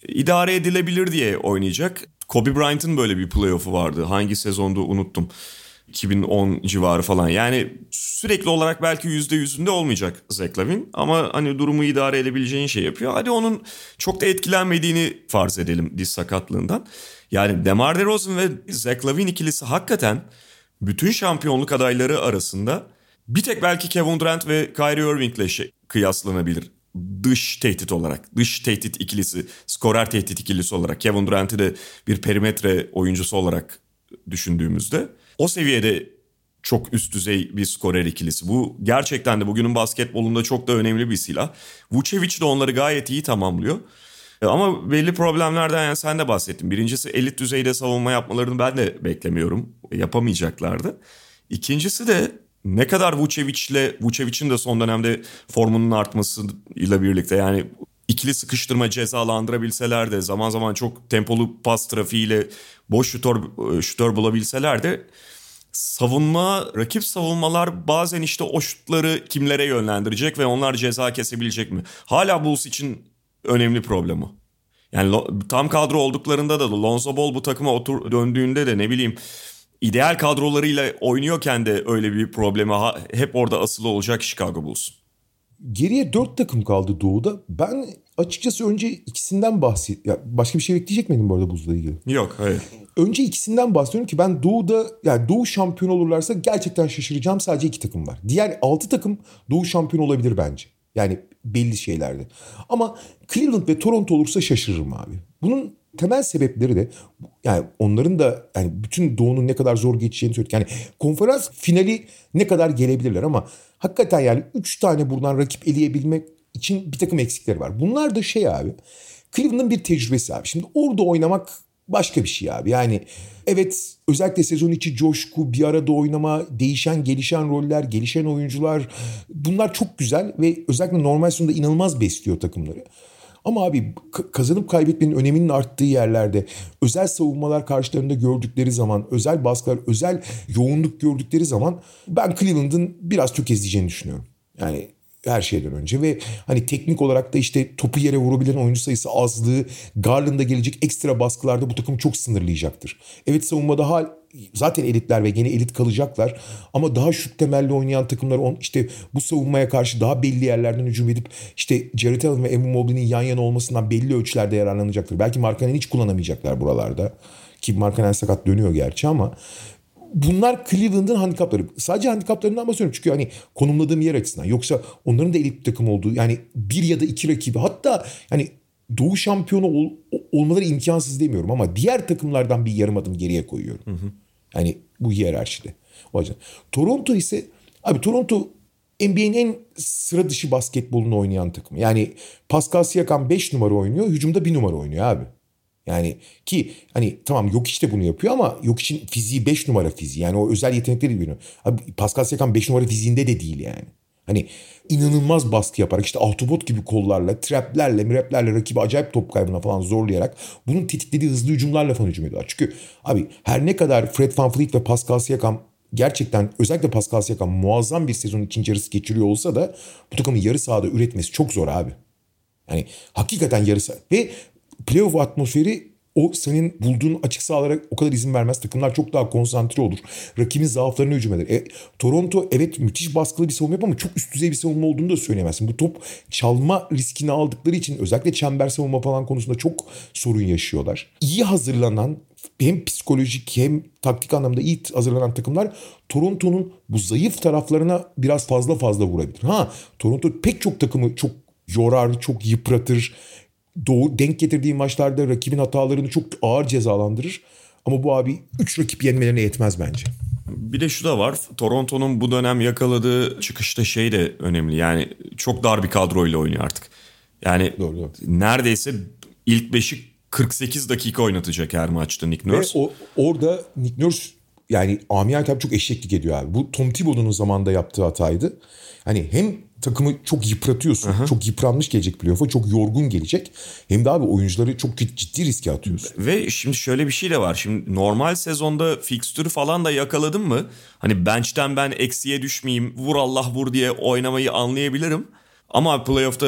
İdare edilebilir diye oynayacak. Kobe Bryant'ın böyle bir playoff'u vardı. Hangi sezonda unuttum. 2010 civarı falan. Yani sürekli olarak belki yüzde yüzünde olmayacak Zach Lavin ama hani durumu idare edebileceğin şey yapıyor. Hadi onun çok da etkilenmediğini farz edelim diz sakatlığından. Yani DeMar DeRozan ve Zach Lavin ikilisi hakikaten bütün şampiyonluk adayları arasında bir tek belki Kevin Durant ve Kyrie Irving'le şey, kıyaslanabilir. Dış tehdit olarak, dış tehdit ikilisi, skorer tehdit ikilisi olarak Kevin Durant'i de bir perimetre oyuncusu olarak düşündüğümüzde o seviyede çok üst düzey bir skorer ikilisi. Bu gerçekten de bugünün basketbolunda çok da önemli bir silah. Vucevic de onları gayet iyi tamamlıyor. E, ama belli problemlerden yani sen de bahsettin. Birincisi elit düzeyde savunma yapmalarını ben de beklemiyorum. Yapamayacaklardı. İkincisi de ne kadar Vucevic'le Vucevic'in de son dönemde formunun artmasıyla birlikte yani ikili sıkıştırma cezalandırabilseler de zaman zaman çok tempolu pas trafiğiyle boş şutör, şutör bulabilseler de savunma, rakip savunmalar bazen işte o şutları kimlere yönlendirecek ve onlar ceza kesebilecek mi? Hala Bulls için önemli problem o. Yani tam kadro olduklarında da Lonzo Ball bu takıma otur döndüğünde de ne bileyim ideal kadrolarıyla oynuyorken de öyle bir probleme hep orada asılı olacak Chicago Bulls. Geriye dört takım kaldı Doğu'da. Ben açıkçası önce ikisinden bahset... Ya başka bir şey bekleyecek miydim bu arada buzla ilgili? Yok hayır. Önce ikisinden bahsediyorum ki ben Doğu'da yani Doğu şampiyon olurlarsa gerçekten şaşıracağım. Sadece iki takım var. Diğer altı takım Doğu şampiyon olabilir bence. Yani belli şeylerde. Ama Cleveland ve Toronto olursa şaşırırım abi. Bunun temel sebepleri de yani onların da yani bütün Doğu'nun ne kadar zor geçeceğini söyledik. Yani konferans finali ne kadar gelebilirler ama hakikaten yani 3 tane buradan rakip eleyebilmek için bir takım eksikleri var. Bunlar da şey abi Cleveland'ın bir tecrübesi abi. Şimdi orada oynamak başka bir şey abi. Yani evet özellikle sezon içi coşku, bir arada oynama, değişen gelişen roller, gelişen oyuncular bunlar çok güzel ve özellikle normal sonunda inanılmaz besliyor takımları. Ama abi kazanıp kaybetmenin öneminin arttığı yerlerde özel savunmalar karşılarında gördükleri zaman, özel baskılar, özel yoğunluk gördükleri zaman ben Cleveland'ın biraz tökezleyeceğini düşünüyorum. Yani her şeyden önce ve hani teknik olarak da işte topu yere vurabilen oyuncu sayısı azlığı Garland'a gelecek ekstra baskılarda bu takımı çok sınırlayacaktır. Evet savunmada hal zaten elitler ve gene elit kalacaklar ama daha şut temelli oynayan takımlar on, işte bu savunmaya karşı daha belli yerlerden hücum edip işte Jared Allen ve Evan Mobley'nin yan yana olmasından belli ölçülerde yararlanacaktır. Belki Markanen'i hiç kullanamayacaklar buralarda. Ki Markanen sakat dönüyor gerçi ama bunlar Cleveland'ın handikapları. Sadece handikaplarından bahsediyorum çünkü hani konumladığım yer açısından. Yoksa onların da elit takım olduğu yani bir ya da iki rakibi hatta hani Doğu şampiyonu ol, olmaları imkansız demiyorum ama diğer takımlardan bir yarım adım geriye koyuyorum. Hı hı. Yani bu hiyerarşide. O yüzden. Toronto ise abi Toronto NBA'nin en sıra dışı basketbolunu oynayan takım. Yani Pascal Siakam 5 numara oynuyor, hücumda 1 numara oynuyor abi. Yani ki hani tamam yok işte bunu yapıyor ama yok için fiziği 5 numara fiziği. Yani o özel yetenekleri biliyor. Abi Pascal Siakam 5 numara fiziğinde de değil yani. Hani inanılmaz baskı yaparak işte autobot gibi kollarla, traplerle, miraplerle rakibi acayip top kaybına falan zorlayarak bunun tetiklediği hızlı hücumlarla falan hücum ediyorlar. Çünkü abi her ne kadar Fred VanVleet ve Pascal Siakam gerçekten özellikle Pascal Siakam muazzam bir sezon ikinci yarısı geçiriyor olsa da bu takımın yarı sahada üretmesi çok zor abi. Yani hakikaten yarı saha. Ve playoff atmosferi o senin bulduğun açık sahalara o kadar izin vermez. Takımlar çok daha konsantre olur. Rakibin zaaflarına hücum eder. E, Toronto evet müthiş baskılı bir savunma yapıyor ama çok üst düzey bir savunma olduğunu da söyleyemezsin. Bu top çalma riskini aldıkları için özellikle çember savunma falan konusunda çok sorun yaşıyorlar. İyi hazırlanan hem psikolojik hem taktik anlamda iyi hazırlanan takımlar Toronto'nun bu zayıf taraflarına biraz fazla fazla vurabilir. Ha Toronto pek çok takımı çok yorar, çok yıpratır doğu, denk getirdiği maçlarda rakibin hatalarını çok ağır cezalandırır. Ama bu abi 3 rakip yenmelerine yetmez bence. Bir de şu da var. Toronto'nun bu dönem yakaladığı çıkışta şey de önemli. Yani çok dar bir kadroyla oynuyor artık. Yani doğru, doğru. neredeyse ilk beşi 48 dakika oynatacak her maçta Nick Nurse. Ve o, orada Nick Nurse yani Amiyane tabii çok eşeklik ediyor abi. Bu Tom Thibodeau'nun zamanında yaptığı hataydı. Hani hem takımı çok yıpratıyorsun. Aha. Çok yıpranmış gelecek playoff'a. Çok yorgun gelecek. Hem de abi oyuncuları çok ciddi riske atıyorsun. Ve şimdi şöyle bir şey de var. Şimdi normal sezonda fikstürü falan da yakaladın mı? Hani bench'ten ben eksiye düşmeyeyim, vur Allah vur diye oynamayı anlayabilirim. Ama playoff'ta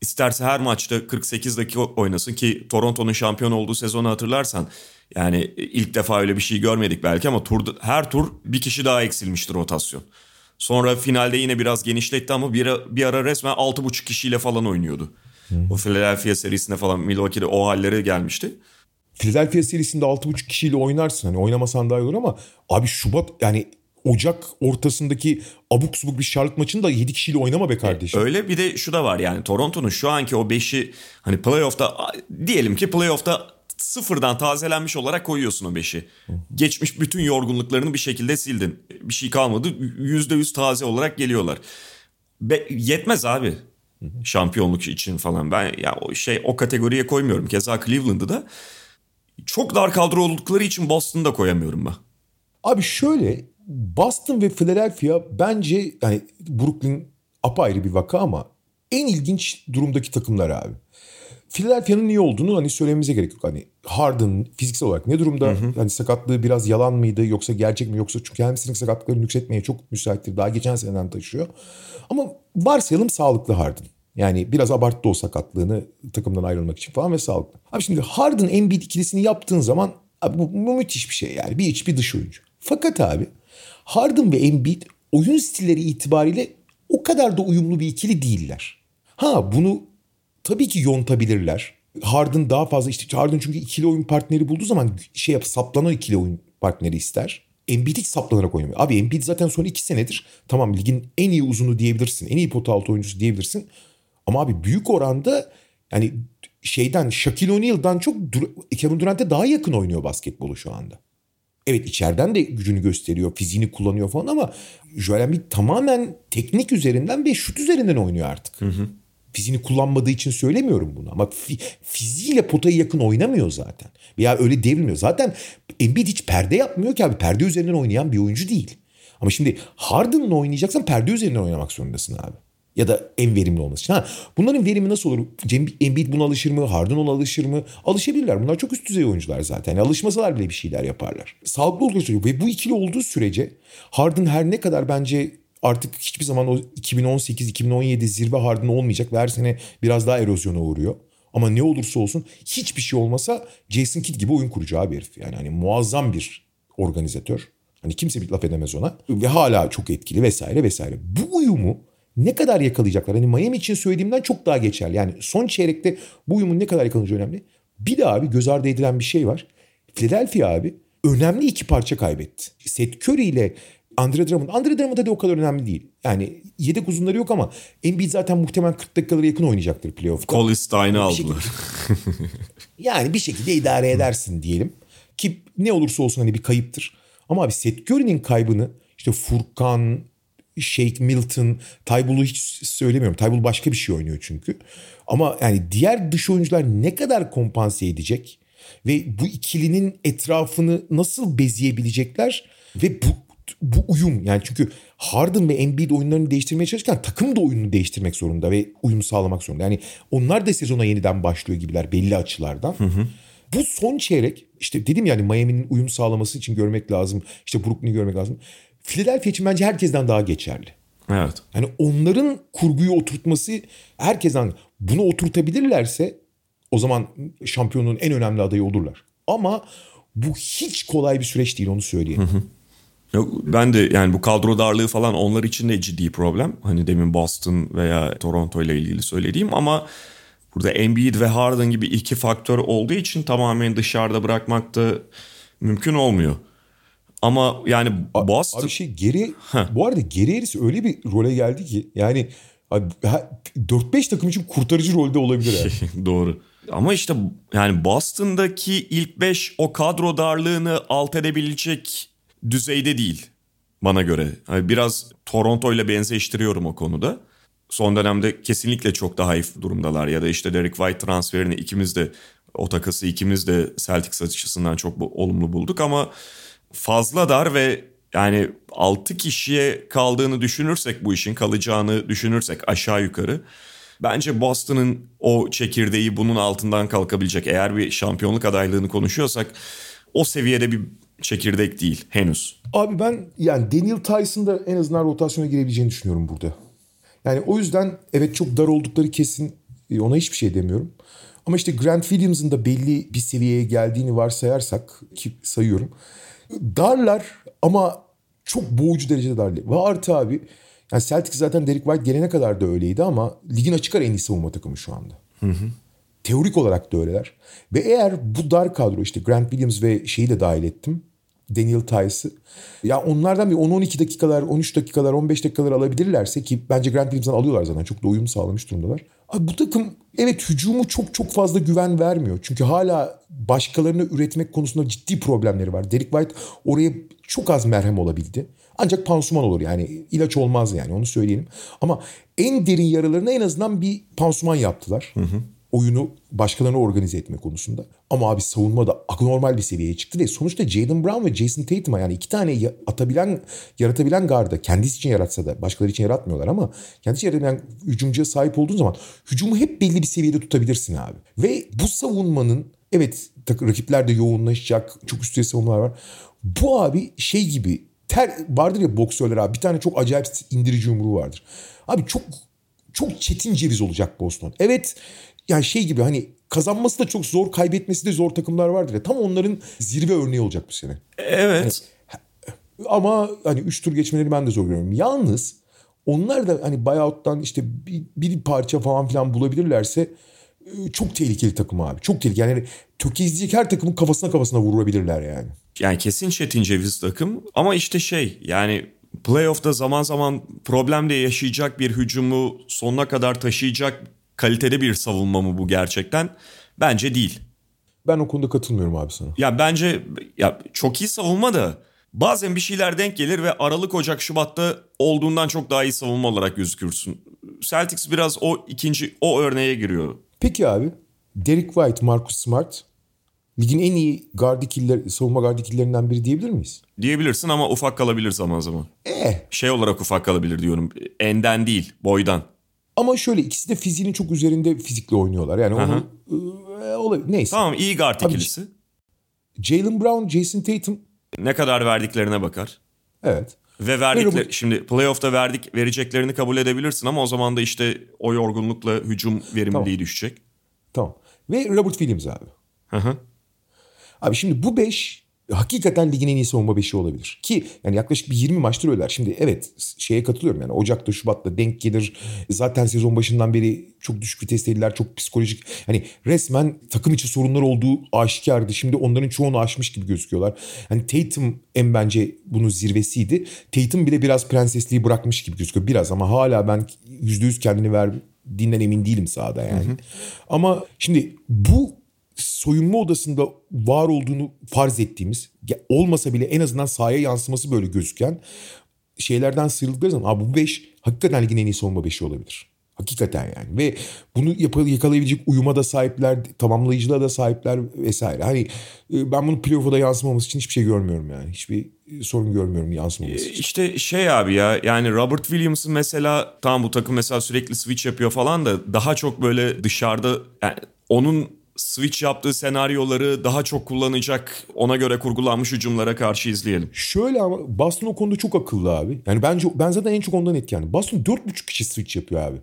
isterse her maçta 48 dakika oynasın ki Toronto'nun şampiyon olduğu sezonu hatırlarsan yani ilk defa öyle bir şey görmedik belki ama turda, her tur bir kişi daha eksilmiştir rotasyon. Sonra finalde yine biraz genişletti ama bir, bir ara resmen 6,5 kişiyle falan oynuyordu. Hmm. O Philadelphia serisinde falan Milwaukee'de o halleri gelmişti. Philadelphia serisinde 6,5 kişiyle oynarsın. Hani oynamasan daha iyi olur ama abi Şubat yani Ocak ortasındaki abuk subuk bir Charlotte maçını da 7 kişiyle oynama be kardeşim. E, öyle bir de şu da var yani Toronto'nun şu anki o 5'i hani playoff'ta diyelim ki playoff'ta sıfırdan tazelenmiş olarak koyuyorsun o beşi. Geçmiş bütün yorgunluklarını bir şekilde sildin. Bir şey kalmadı. Yüzde yüz taze olarak geliyorlar. Be- yetmez abi. Şampiyonluk için falan. Ben ya o şey o kategoriye koymuyorum. Keza Cleveland'ı da çok dar kadro oldukları için Boston'ı da koyamıyorum ben. Abi şöyle Boston ve Philadelphia bence yani Brooklyn apayrı bir vaka ama en ilginç durumdaki takımlar abi. Philadelphia'nın niye olduğunu hani söylememize gerek yok. Hani Harden fiziksel olarak ne durumda? Hı hı. Hani sakatlığı biraz yalan mıydı yoksa gerçek mi yoksa çünkü hamstring sakatlıkları yükseltmeye çok müsaittir. Daha geçen seneden taşıyor. Ama varsayalım sağlıklı Harden. Yani biraz abarttı o sakatlığını takımdan ayrılmak için falan ve sağlıklı. Abi şimdi Harden Embiid ikilisini yaptığın zaman abi bu, bu müthiş bir şey yani. Bir iç bir dış oyuncu. Fakat abi Harden ve Embiid oyun stilleri itibariyle o kadar da uyumlu bir ikili değiller. Ha bunu tabii ki yontabilirler. Harden daha fazla işte Harden çünkü ikili oyun partneri bulduğu zaman şey yap saplanan ikili oyun partneri ister. Embiid hiç saplanarak oynamıyor. Abi Embiid zaten son iki senedir tamam ligin en iyi uzunu diyebilirsin. En iyi pota altı oyuncusu diyebilirsin. Ama abi büyük oranda yani şeyden Shaquille O'Neal'dan çok Kevin Durant'e daha yakın oynuyor basketbolu şu anda. Evet içeriden de gücünü gösteriyor, fiziğini kullanıyor falan ama Joel Embiid tamamen teknik üzerinden ve şut üzerinden oynuyor artık. Hı hı. Fiziğini kullanmadığı için söylemiyorum bunu ama fi, fiziğiyle potaya yakın oynamıyor zaten. Veya öyle devrilmiyor. Zaten Embiid hiç perde yapmıyor ki abi. Perde üzerinden oynayan bir oyuncu değil. Ama şimdi Harden'la oynayacaksan perde üzerinden oynamak zorundasın abi. Ya da en verimli olması için. Ha, bunların verimi nasıl olur? Embiid buna alışır mı? Harden ona alışır mı? Alışabilirler. Bunlar çok üst düzey oyuncular zaten. Alışmasalar bile bir şeyler yaparlar. Sağlıklı olduğu ve bu ikili olduğu sürece Harden her ne kadar bence artık hiçbir zaman o 2018-2017 zirve Harden olmayacak ve her sene biraz daha erozyona uğruyor. Ama ne olursa olsun hiçbir şey olmasa Jason Kidd gibi oyun kuracağı bir herif. Yani hani muazzam bir organizatör. Hani kimse bir laf edemez ona. Ve hala çok etkili vesaire vesaire. Bu uyumu ne kadar yakalayacaklar? Hani Miami için söylediğimden çok daha geçerli. Yani son çeyrekte bu uyumun ne kadar yakalanacağı önemli. Bir de abi göz ardı edilen bir şey var. Philadelphia abi önemli iki parça kaybetti. Seth Curry ile Andre Drummond. Andre Drummond da o kadar önemli değil. Yani yedek uzunları yok ama Embiid zaten muhtemelen 40 dakikalara yakın oynayacaktır playoff'ta. Cole Stein'i aldılar. *laughs* yani bir şekilde idare edersin diyelim. Ki ne olursa olsun hani bir kayıptır. Ama abi Seth Curry'nin kaybını işte Furkan, Shake Milton, Taybul'u hiç söylemiyorum. Taybul başka bir şey oynuyor çünkü. Ama yani diğer dış oyuncular ne kadar kompanse edecek ve bu ikilinin etrafını nasıl bezeyebilecekler ve bu bu uyum yani çünkü Harden ve Embiid oyunlarını değiştirmeye çalışırken takım da oyununu değiştirmek zorunda ve uyum sağlamak zorunda. Yani onlar da sezona yeniden başlıyor gibiler belli açılardan. Hı hı. Bu son çeyrek işte dedim yani Miami'nin uyum sağlaması için görmek lazım. İşte Brooklyn'i görmek lazım. Philadelphia için bence herkesten daha geçerli. Evet. Yani onların kurguyu oturtması herkesten bunu oturtabilirlerse o zaman şampiyonun en önemli adayı olurlar. Ama bu hiç kolay bir süreç değil onu söyleyeyim. Hı hı. Yok, ben de yani bu kadro darlığı falan onlar için de ciddi problem. Hani demin Boston veya Toronto ile ilgili söylediğim ama burada Embiid ve Harden gibi iki faktör olduğu için tamamen dışarıda bırakmak da mümkün olmuyor. Ama yani Boston... Abi şey geri... Heh. Bu arada geri Harris öyle bir role geldi ki yani 4-5 takım için kurtarıcı rolde olabilir yani. *laughs* Doğru. Ama işte yani Boston'daki ilk 5 o kadro darlığını alt edebilecek düzeyde değil bana göre. Yani biraz Toronto ile benzeştiriyorum o konuda. Son dönemde kesinlikle çok daha iyi durumdalar ya da işte Derek White transferini ikimiz de o takası ikimiz de Celtics açısından çok olumlu bulduk ama fazla dar ve yani 6 kişiye kaldığını düşünürsek bu işin kalacağını düşünürsek aşağı yukarı bence Boston'ın o çekirdeği bunun altından kalkabilecek. Eğer bir şampiyonluk adaylığını konuşuyorsak o seviyede bir çekirdek değil henüz. Abi ben yani Daniel Tyson'da en azından rotasyona girebileceğini düşünüyorum burada. Yani o yüzden evet çok dar oldukları kesin e, ona hiçbir şey demiyorum. Ama işte Grant Williams'ın da belli bir seviyeye geldiğini varsayarsak ki sayıyorum. Darlar ama çok boğucu derecede darlı. Ve artı abi yani Celtics zaten Derek White gelene kadar da öyleydi ama ligin açık ara en iyi savunma takımı şu anda. Hı hı. Teorik olarak da öyleler. Ve eğer bu dar kadro işte Grant Williams ve şeyi de dahil ettim. Daniel Tice'ı. Ya onlardan bir 10-12 dakikalar, 13 dakikalar, 15 dakikalar alabilirlerse ki bence Grant Williams'dan alıyorlar zaten. Çok da uyum sağlamış durumdalar. Abi bu takım evet hücumu çok çok fazla güven vermiyor. Çünkü hala başkalarını üretmek konusunda ciddi problemleri var. Derek White oraya çok az merhem olabildi. Ancak pansuman olur yani ilaç olmaz yani onu söyleyelim. Ama en derin yaralarına en azından bir pansuman yaptılar. Oyunu başkalarına organize etme konusunda. Ama abi savunma da anormal bir seviyeye çıktı ve sonuçta Jalen Brown ve Jason Tatum'a yani iki tane atabilen, yaratabilen garda kendisi için yaratsa da başkaları için yaratmıyorlar ama kendisi için yaratabilen hücumcuya sahip olduğun zaman hücumu hep belli bir seviyede tutabilirsin abi. Ve bu savunmanın evet rakipler de yoğunlaşacak. Çok üstüne savunmalar var. Bu abi şey gibi ter vardır ya boksörler abi bir tane çok acayip indirici yumruğu vardır. Abi çok çok çetin ceviz olacak Boston. Evet yani şey gibi hani kazanması da çok zor kaybetmesi de zor takımlar vardır ya. Tam onların zirve örneği olacak bu sene. Evet. Ama hani 3 tur geçmeleri ben de zor görüyorum. Yalnız onlar da hani buyout'tan işte bir, bir parça falan filan bulabilirlerse çok tehlikeli takım abi. Çok tehlikeli. Yani tökezleyecek her takımın kafasına kafasına vurabilirler yani. Yani kesin Çetin Ceviz takım ama işte şey yani playoff'ta zaman zaman problemle yaşayacak bir hücumu sonuna kadar taşıyacak kalitede bir savunma mı bu gerçekten? Bence değil. Ben o konuda katılmıyorum abi sana. Ya bence ya çok iyi savunma da bazen bir şeyler denk gelir ve Aralık Ocak Şubat'ta olduğundan çok daha iyi savunma olarak gözükürsün. Celtics biraz o ikinci o örneğe giriyor. Peki abi Derek White, Marcus Smart ligin en iyi ikililer, savunma guard ikililerinden biri diyebilir miyiz? Diyebilirsin ama ufak kalabilir zaman zaman. Eh Şey olarak ufak kalabilir diyorum. Enden değil, boydan. ama şöyle ikisi de fiziğinin çok üzerinde fizikle oynuyorlar. Yani onu e, olabilir. Neyse. Tamam iyi guard ikilisi. Jalen Brown, Jason Tatum Ne kadar verdiklerine bakar. evet. Ve verdikleri şimdi playoff'ta verdik vereceklerini kabul edebilirsin ama o zaman da işte o yorgunlukla hücum verimliliği Tamam. düşecek. Tamam. Ve Robert Williams abi. Hı hı. Abi şimdi bu 5 hakikaten ligin en iyi savunma 5'i olabilir. Ki yani yaklaşık bir 20 maçtır öyleler. Şimdi evet şeye katılıyorum yani Ocak'ta Şubat'ta denk gelir. Zaten sezon başından beri çok düşük vitesteydiler. Çok psikolojik. Hani resmen takım içi sorunlar olduğu aşikardı. Şimdi onların çoğunu aşmış gibi gözüküyorlar. Hani Tatum en bence bunun zirvesiydi. Tatum bile biraz prensesliği bırakmış gibi gözüküyor. Biraz ama hala ben %100 kendini verdiğinden emin değilim sahada yani. Ama şimdi bu soyunma odasında var olduğunu farz ettiğimiz olmasa bile en azından sahaya yansıması böyle gözüken şeylerden sıyrıldıkları zaman abi bu 5 hakikaten ligin en iyi savunma 5'i olabilir. Hakikaten yani ve bunu yakalayabilecek uyuma da sahipler, tamamlayıcılığa da sahipler vesaire. Hani e, ben bunu playoff'a da yansımaması için hiçbir şey görmüyorum yani. Hiçbir e, sorun görmüyorum yansımaması için. İşte şey abi ya yani Robert Williams'ın mesela tamam bu takım mesela sürekli switch yapıyor falan da daha çok böyle dışarıda yani onun switch yaptığı senaryoları daha çok kullanacak ona göre kurgulanmış hücumlara karşı izleyelim. Şöyle ama Boston o konuda çok akıllı abi. Yani bence ben zaten en çok ondan etkilendim. Boston 4,5 kişi switch yapıyor abi.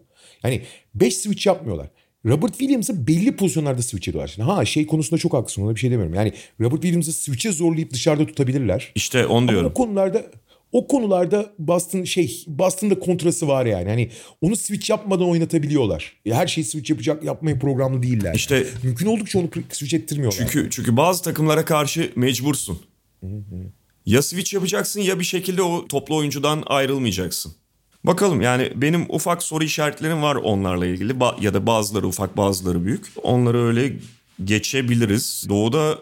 Yani 5 switch yapmıyorlar. Robert Williams'ı belli pozisyonlarda switch ediyorlar. Şimdi ha şey konusunda çok haklısın ona bir şey demiyorum. Yani Robert Williams'ı switch'e zorlayıp dışarıda tutabilirler. İşte onu Ama diyorum. o konularda o konularda Boston şey Boston'da kontrası var yani. Hani onu switch yapmadan oynatabiliyorlar. Her şeyi switch yapacak yapmaya programlı değiller. İşte- mümkün oldukça onu switch ettirmiyorlar. Çünkü çünkü bazı takımlara karşı mecbursun. Ya switch yapacaksın ya bir şekilde o toplu oyuncudan ayrılmayacaksın. Bakalım yani benim ufak soru işaretlerim var onlarla ilgili Ba- ya da bazıları ufak bazıları büyük. Onları öyle geçebiliriz. Doğuda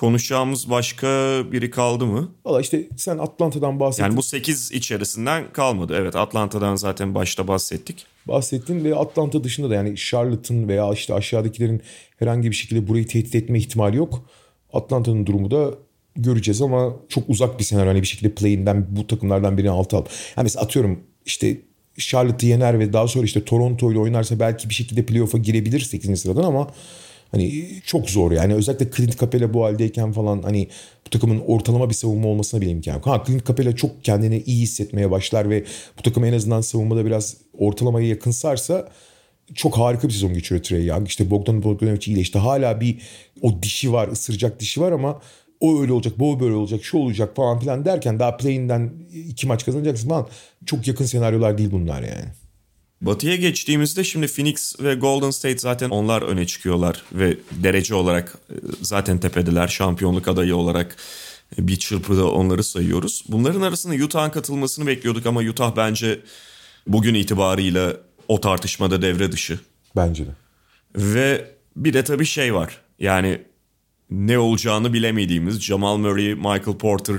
konuşacağımız başka biri kaldı mı? Valla işte sen Atlanta'dan bahsettin. Yani bu 8 içerisinden kalmadı. Evet Atlanta'dan zaten başta bahsettik. bahsettin ve Atlanta dışında da yani Charlotte'ın veya işte aşağıdakilerin herhangi bir şekilde burayı tehdit etme ihtimali yok. Atlanta'nın durumu da göreceğiz ama çok uzak bir senaryo. Hani bir şekilde play'inden bu takımlardan birini altı al. Yani mesela atıyorum işte Charlotte'ı yener ve daha sonra işte Toronto ile oynarsa belki bir şekilde playoff'a girebilir 8. sıradan ama hani çok zor yani. Özellikle Clint Capela bu haldeyken falan hani bu takımın ortalama bir savunma olmasına bile imkan yok. Ha Clint Capela çok kendini iyi hissetmeye başlar ve bu takım en azından savunmada biraz ortalamaya yakınsarsa çok harika bir sezon geçiriyor Trey Young. İşte Bogdan Bogdanovic iyileşti. Hala bir o dişi var, ısıracak dişi var ama o öyle olacak, bu böyle olacak, şu olacak falan filan derken daha play'inden iki maç kazanacaksın falan. Çok yakın senaryolar değil bunlar yani. Batı'ya geçtiğimizde şimdi Phoenix ve Golden State zaten onlar öne çıkıyorlar ve derece olarak e, zaten tepedeler. Şampiyonluk adayı olarak e, bir çırpıda onları sayıyoruz. Bunların arasında Utah'ın katılmasını bekliyorduk ama Utah bence bugün itibarıyla o tartışmada devre dışı. Bence de. Ve bir de tabii şey var. Yani ne olacağını bilemediğimiz Jamal Murray, Michael Porter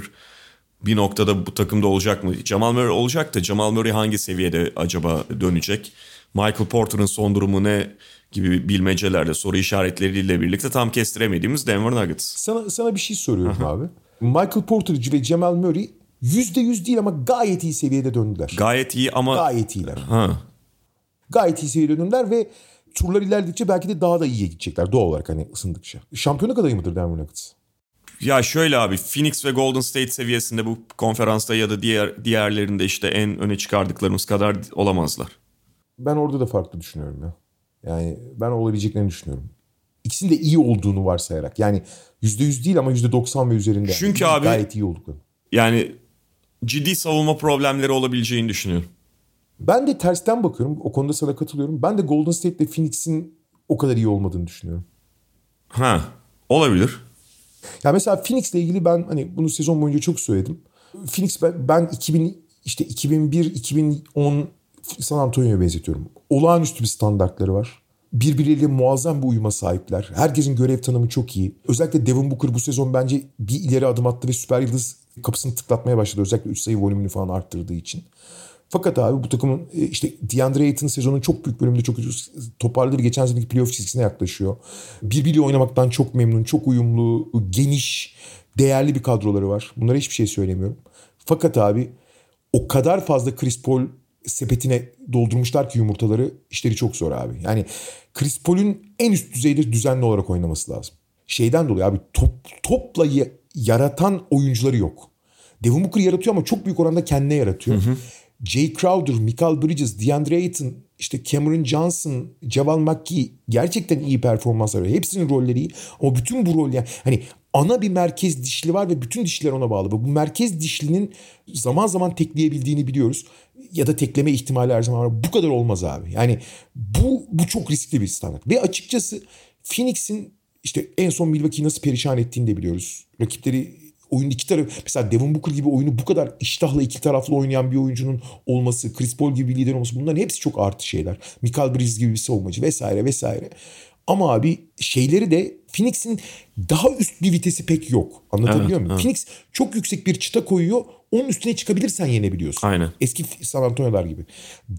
bir noktada bu takımda olacak mı? Jamal Murray olacak da Jamal Murray hangi seviyede acaba dönecek? Michael Porter'ın son durumu ne gibi bilmecelerle, soru işaretleriyle birlikte tam kestiremediğimiz Denver Nuggets. Sana, sana bir şey soruyorum *laughs* abi. Michael Porter ve Jamal Murray %100 değil ama gayet iyi seviyede döndüler. Gayet iyi ama... Gayet iyiler. Ha. Gayet iyi seviyede döndüler ve turlar ilerledikçe belki de daha da iyiye gidecekler doğal olarak hani ısındıkça. Şampiyonluk adayı mıdır Denver Nuggets? Ya şöyle abi Phoenix ve Golden State seviyesinde bu konferansta ya da diğer diğerlerinde işte en öne çıkardıklarımız kadar olamazlar. Ben orada da farklı düşünüyorum ya. Yani ben olabileceklerini düşünüyorum. İkisinin de iyi olduğunu varsayarak. Yani %100 değil ama %90 ve üzerinde. Çünkü yani. abi- Gayet iyi oldukları. Yani ciddi savunma problemleri olabileceğini düşünüyorum. Ben de tersten bakıyorum. O konuda sana katılıyorum. Ben de Golden State ile Phoenix'in o kadar iyi olmadığını düşünüyorum. Ha olabilir. Ya mesela Phoenix'le ilgili ben hani bunu sezon boyunca çok söyledim. Phoenix ben, ben 2000 işte 2001 2010 San Antonio'ya benzetiyorum. Olağanüstü bir standartları var. Birbirleriyle muazzam bir uyuma sahipler. Herkesin görev tanımı çok iyi. Özellikle Devin Booker bu sezon bence bir ileri adım attı ve süper yıldız kapısını tıklatmaya başladı. Özellikle 3 sayı volümünü falan arttırdığı için. Fakat abi bu takımın e, işte DeAndre Ayton sezonun çok büyük bölümünde çok toparladı ve geçen seneki playoff çizgisine yaklaşıyor. Birbiriyle oynamaktan çok memnun, çok uyumlu, geniş, değerli bir kadroları var. Bunlara hiçbir şey söylemiyorum. Fakat abi o kadar fazla Chris Paul sepetine doldurmuşlar ki yumurtaları işleri çok zor abi. Yani Chris Paul'ün en üst düzeyde düzenli olarak oynaması lazım. Şeyden dolayı abi top, topla ya- yaratan oyuncuları yok. Devin Booker yaratıyor ama çok büyük oranda kendine yaratıyor. Jay Crowder, Michael Bridges, DeAndre Ayton, işte Cameron Johnson, Javal McGee gerçekten iyi performans veriyor. Hepsinin rolleri iyi. Ama bütün bu rol yani hani ana bir merkez dişli var ve bütün dişler ona bağlı. Bu merkez dişlinin zaman zaman tekleyebildiğini biliyoruz. Ya da tekleme ihtimali her zaman var. Bu kadar olmaz abi. Yani bu, bu çok riskli bir standart. Ve açıkçası Phoenix'in işte en son Milwaukee'yi nasıl perişan ettiğini de biliyoruz. Rakipleri oyun iki taraf mesela Devin Booker gibi oyunu bu kadar iştahla iki taraflı oynayan bir oyuncunun olması, Chris Paul gibi bir lider olması bunların hepsi çok artı şeyler. Michael Bridges gibi bir savunmacı vesaire vesaire. Ama abi şeyleri de Phoenix'in daha üst bir vitesi pek yok. Anlatabiliyor muyum? Phoenix çok yüksek bir çıta koyuyor. Onun üstüne çıkabilirsen yenebiliyorsun. Aynen. Eski San Antonio'lar gibi.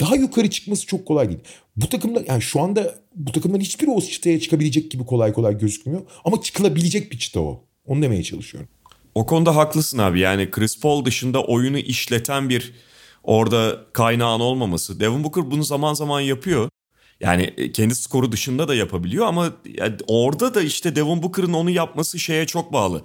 Daha yukarı çıkması çok kolay değil. Bu takımda yani şu anda bu takımların hiçbiri o çıtaya çıkabilecek gibi kolay kolay gözükmüyor. Ama çıkılabilecek bir çıta o. Onu demeye çalışıyorum. O konuda haklısın abi. Yani Chris Paul dışında oyunu işleten bir orada kaynağın olmaması. Devin Booker bunu zaman zaman yapıyor. Yani e, kendi skoru dışında da yapabiliyor ama orada da işte Devin Booker'ın onu yapması şeye çok bağlı.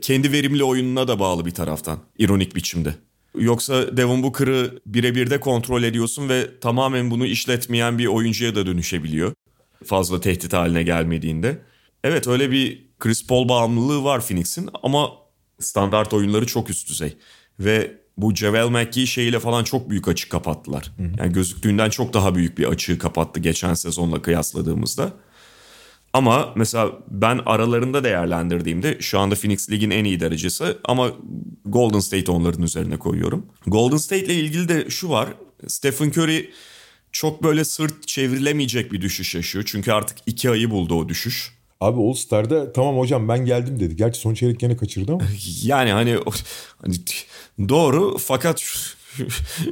Kendi verimli oyununa da bağlı bir taraftan. ironik biçimde. Yoksa Devin Booker'ı birebir de kontrol ediyorsun ve tamamen bunu işletmeyen bir oyuncuya da dönüşebiliyor. Fazla tehdit haline gelmediğinde. Evet öyle bir Chris Paul bağımlılığı var Phoenix'in ama standart oyunları çok üst düzey. Ve bu Javel McGee şeyiyle falan çok büyük açık kapattılar. Yani gözüktüğünden çok daha büyük bir açığı kapattı geçen sezonla kıyasladığımızda. Ama mesela ben aralarında değerlendirdiğimde şu anda Phoenix Lig'in en iyi derecesi ama Golden State onların üzerine koyuyorum. Golden State ile ilgili de şu var. Stephen Curry çok böyle sırt çevrilemeyecek bir düşüş yaşıyor. Çünkü artık iki ayı buldu o düşüş. Abi All Star'da tamam hocam ben geldim dedi. Gerçi son çeyrek gene kaçırdı ama. *laughs* Yani hani, hani doğru fakat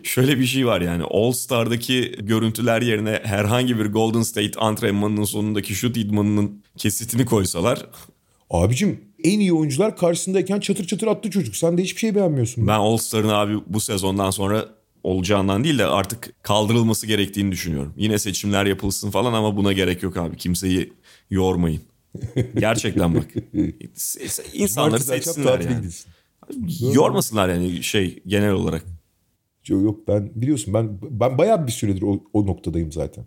şöyle bir şey var yani All Star'daki görüntüler yerine herhangi bir Golden State antrenmanının sonundaki şut idmanının kesitini koysalar Abicim en iyi oyuncular karşısındayken çatır çatır attı çocuk. Sen de hiçbir şey beğenmiyorsun. ben All Star'ın abi bu sezondan sonra olacağından değil de artık kaldırılması gerektiğini düşünüyorum. Yine seçimler yapılsın falan ama buna gerek yok abi. Kimseyi yormayın. Gerçekten bak. *laughs* İnsanları seçsinler yani. Yormasınlar yani şey genel olarak. Yok, yok ben biliyorsun ben ben bayağı bir süredir o, o noktadayım zaten.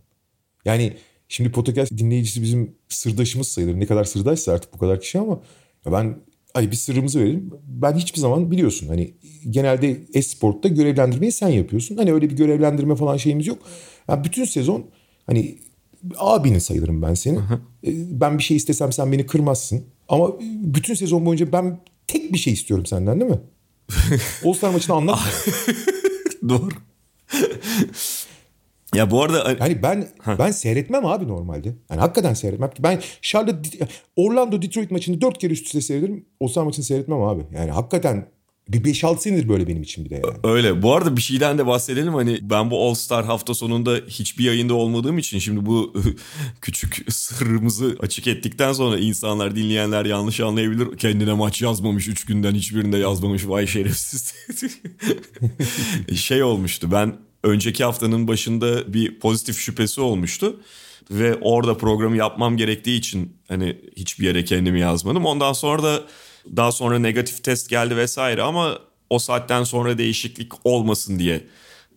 Yani şimdi podcast dinleyicisi bizim sırdaşımız sayılır. Ne kadar sırdaşsa artık bu kadar kişi ama ben hani bir sırrımızı verelim. Ben hiçbir zaman biliyorsun hani genelde esportta görevlendirmeyi sen yapıyorsun. Hani öyle bir görevlendirme falan şeyimiz yok. Yani bütün sezon hani abinin sayılırım ben senin. E, Ben bir şey istesem sen beni kırmazsın. Ama bütün sezon boyunca ben tek bir şey istiyorum senden değil mi? *laughs* All Star maçını anlat. *laughs* Doğru. ya bu arada Yani ben ben seyretmem abi normalde. Yani hakikaten seyretmem. Ben Charlotte Orlando Detroit maçını dört kere üst üste seyrederim. All Star maçını seyretmem abi. Yani hakikaten Bir 5-6 senedir böyle benim için bir de yani. Öyle. Bu arada bir şeyden de bahsedelim. Hani ben bu All Star hafta sonunda hiçbir yayında olmadığım için şimdi bu *laughs* küçük sırrımızı açık ettikten sonra insanlar, dinleyenler yanlış anlayabilir. Kendine maç yazmamış. Üç günden hiçbirinde yazmamış. Vay şerefsiz. *laughs* şey olmuştu. Ben önceki haftanın başında bir pozitif şüphesi olmuştu. Ve orada programı yapmam gerektiği için hani hiçbir yere kendimi yazmadım. Ondan sonra da daha sonra negatif test geldi vesaire ama o saatten sonra değişiklik olmasın diye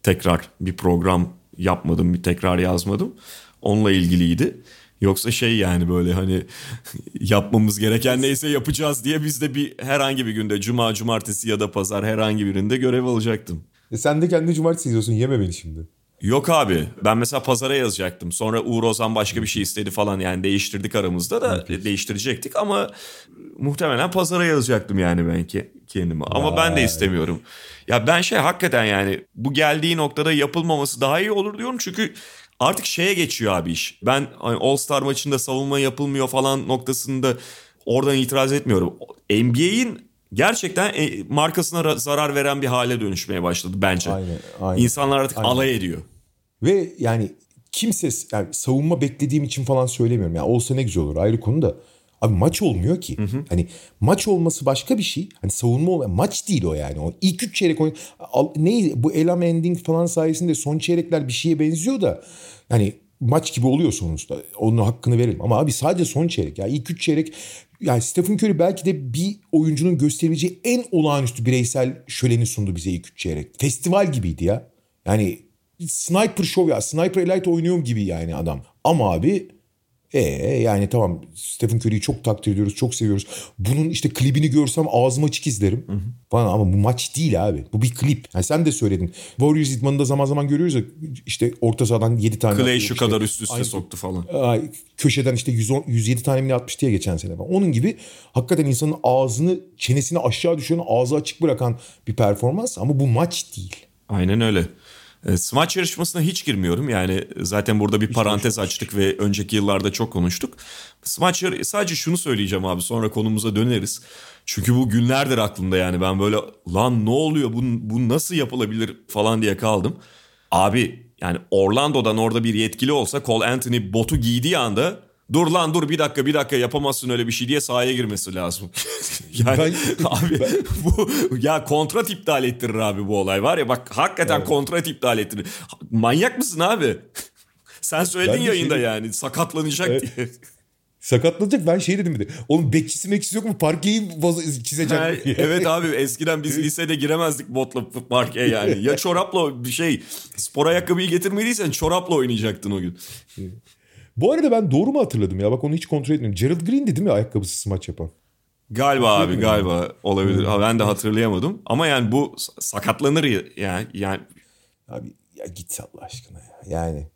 tekrar bir program yapmadım, bir tekrar yazmadım. Onunla ilgiliydi. Yoksa şey yani böyle hani *laughs* yapmamız gereken neyse yapacağız diye biz de bir herhangi bir günde cuma, cumartesi ya da pazar herhangi birinde görev alacaktım. E sen de kendi cumartesi yazıyorsun yeme beni şimdi. Yok abi ben mesela pazara yazacaktım. Sonra Uğur Ozan başka bir şey istedi falan yani değiştirdik aramızda da evet. değiştirecektik ama muhtemelen pazara yazacaktım yani ben ki kendime. Ama ben de istemiyorum. Ya ben şey hakikaten yani bu geldiği noktada yapılmaması daha iyi olur diyorum çünkü artık şeye geçiyor abi iş. Ben hani All Star maçında savunma yapılmıyor falan noktasında oradan itiraz etmiyorum. NBA'in gerçekten e, markasına zarar veren bir hale dönüşmeye başladı bence. Aynen, aynen. İnsanlar artık aynen. alay ediyor. Ve yani kimse yani savunma beklediğim için falan söylemiyorum. Yani olsa ne güzel olur ayrı konu da. Abi maç olmuyor ki. Hı hı. Hani maç olması başka bir şey. Hani savunma olmayan maç değil o yani. O ilk üç çeyrek oyun ne bu elam ending falan sayesinde son çeyrekler bir şeye benziyor da hani maç gibi oluyor sonuçta. Onun hakkını verelim. Ama abi sadece son çeyrek. Ya ilk üç çeyrek yani Stephen Curry belki de bir oyuncunun gösterebileceği en olağanüstü bireysel şöleni sundu bize ilk üç çeyrek. Festival gibiydi ya. Yani sniper show ya. Sniper Elite oynuyor gibi yani adam. Ama abi ee yani tamam Stephen Curry'i çok takdir ediyoruz, çok seviyoruz. Bunun işte klibini görsem ağzıma açık izlerim. Hı hı. Falan ama bu maç değil abi. Bu bir klip. Yani sen de söyledin. Warriors idmanında zaman zaman görüyoruz ya işte orta sahadan 7 tane. Clay şu işte, kadar üst üste aynı, soktu falan. Ay, köşeden işte 110, 107 tane mi atmış diye geçen sene falan. Onun gibi hakikaten insanın ağzını, çenesini aşağı düşüren, ağzı açık bırakan bir performans. Ama bu maç değil. Aynen öyle. E, smaç yarışmasına hiç girmiyorum. Yani zaten burada bir hiç parantez açtık ve önceki yıllarda çok konuştuk. Smaç sadece şunu söyleyeceğim abi sonra konumuza döneriz. Çünkü bu günlerdir aklımda yani ben böyle lan ne oluyor bu, bu nasıl yapılabilir falan diye kaldım. Abi yani Orlando'dan orada bir yetkili olsa Cole Anthony botu giydiği anda dur lan dur bir dakika bir dakika yapamazsın öyle bir şey diye sahaya girmesi lazım. *laughs* yani ben, abi ben... *laughs* bu ya kontrat iptal ettirir abi bu olay var ya bak hakikaten evet. kontrat iptal ettirir. Manyak mısın abi? *laughs* Sen söyledin ben yayında şey... yani sakatlanacak evet. diye. Sakatlanacak ben şey dedim bir de. Oğlum bekçisi mekçisi yok mu? Parkeyi çizecek. Ha, evet abi eskiden biz lisede giremezdik botla parkeye yani. Ya çorapla bir şey spor ayakkabıyı getirmediysen çorapla oynayacaktın o gün. Bu arada ben doğru mu hatırladım ya? Bak onu hiç kontrol etmiyorum. Gerald Green'di değil mi ayakkabısı smaç yapan? Galiba abi galiba olabilir. Ha, ben de hatırlayamadım. Ama yani bu sakatlanır ya yani. yani... Abi ya git Allah aşkına ya. Yani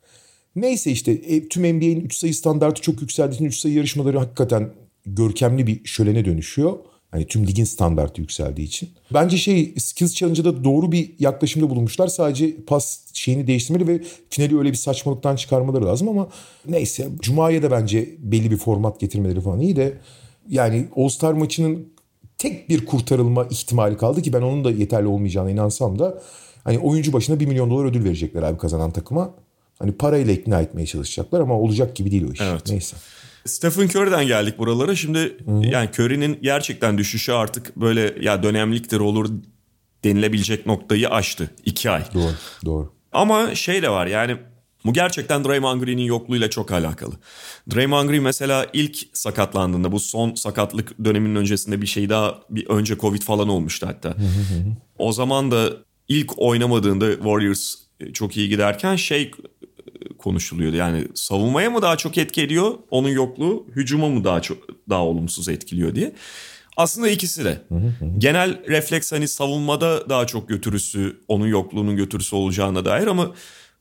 neyse işte e, tüm NBA'in 3 sayı standartı çok yükseldiği için 3 sayı yarışmaları hakikaten görkemli bir şölene dönüşüyor. Hani tüm ligin standartı yükseldiği için. Bence şey Skills Challenge'da doğru bir yaklaşımda bulunmuşlar. Sadece pas şeyini değiştirmeli ve finali öyle bir saçmalıktan çıkarmaları lazım ama neyse. Cuma'ya da bence belli bir format getirmeleri falan iyi de yani All Star maçının tek bir kurtarılma ihtimali kaldı ki ben onun da yeterli olmayacağına inansam da hani oyuncu başına 1 milyon dolar ödül verecekler abi kazanan takıma. Hani parayla ikna etmeye çalışacaklar ama olacak gibi değil o iş. Evet. Neyse. Stephen Curry'den geldik buralara. Şimdi Hı-hı. yani Curry'nin gerçekten düşüşü artık böyle ya dönemliktir olur denilebilecek noktayı aştı. iki ay. Doğru, doğru. Ama şey de var yani bu gerçekten Draymond Green'in yokluğuyla çok alakalı. Draymond Green mesela ilk sakatlandığında bu son sakatlık döneminin öncesinde bir şey daha bir önce Covid falan olmuştu hatta. o zaman da ilk oynamadığında Warriors çok iyi giderken şey konuşuluyordu. Yani savunmaya mı daha çok etki ediyor onun yokluğu, hücuma mı daha çok daha olumsuz etkiliyor diye. Aslında ikisi de. Genel refleks hani savunmada daha çok götürüsü, onun yokluğunun götürüsü olacağına dair ama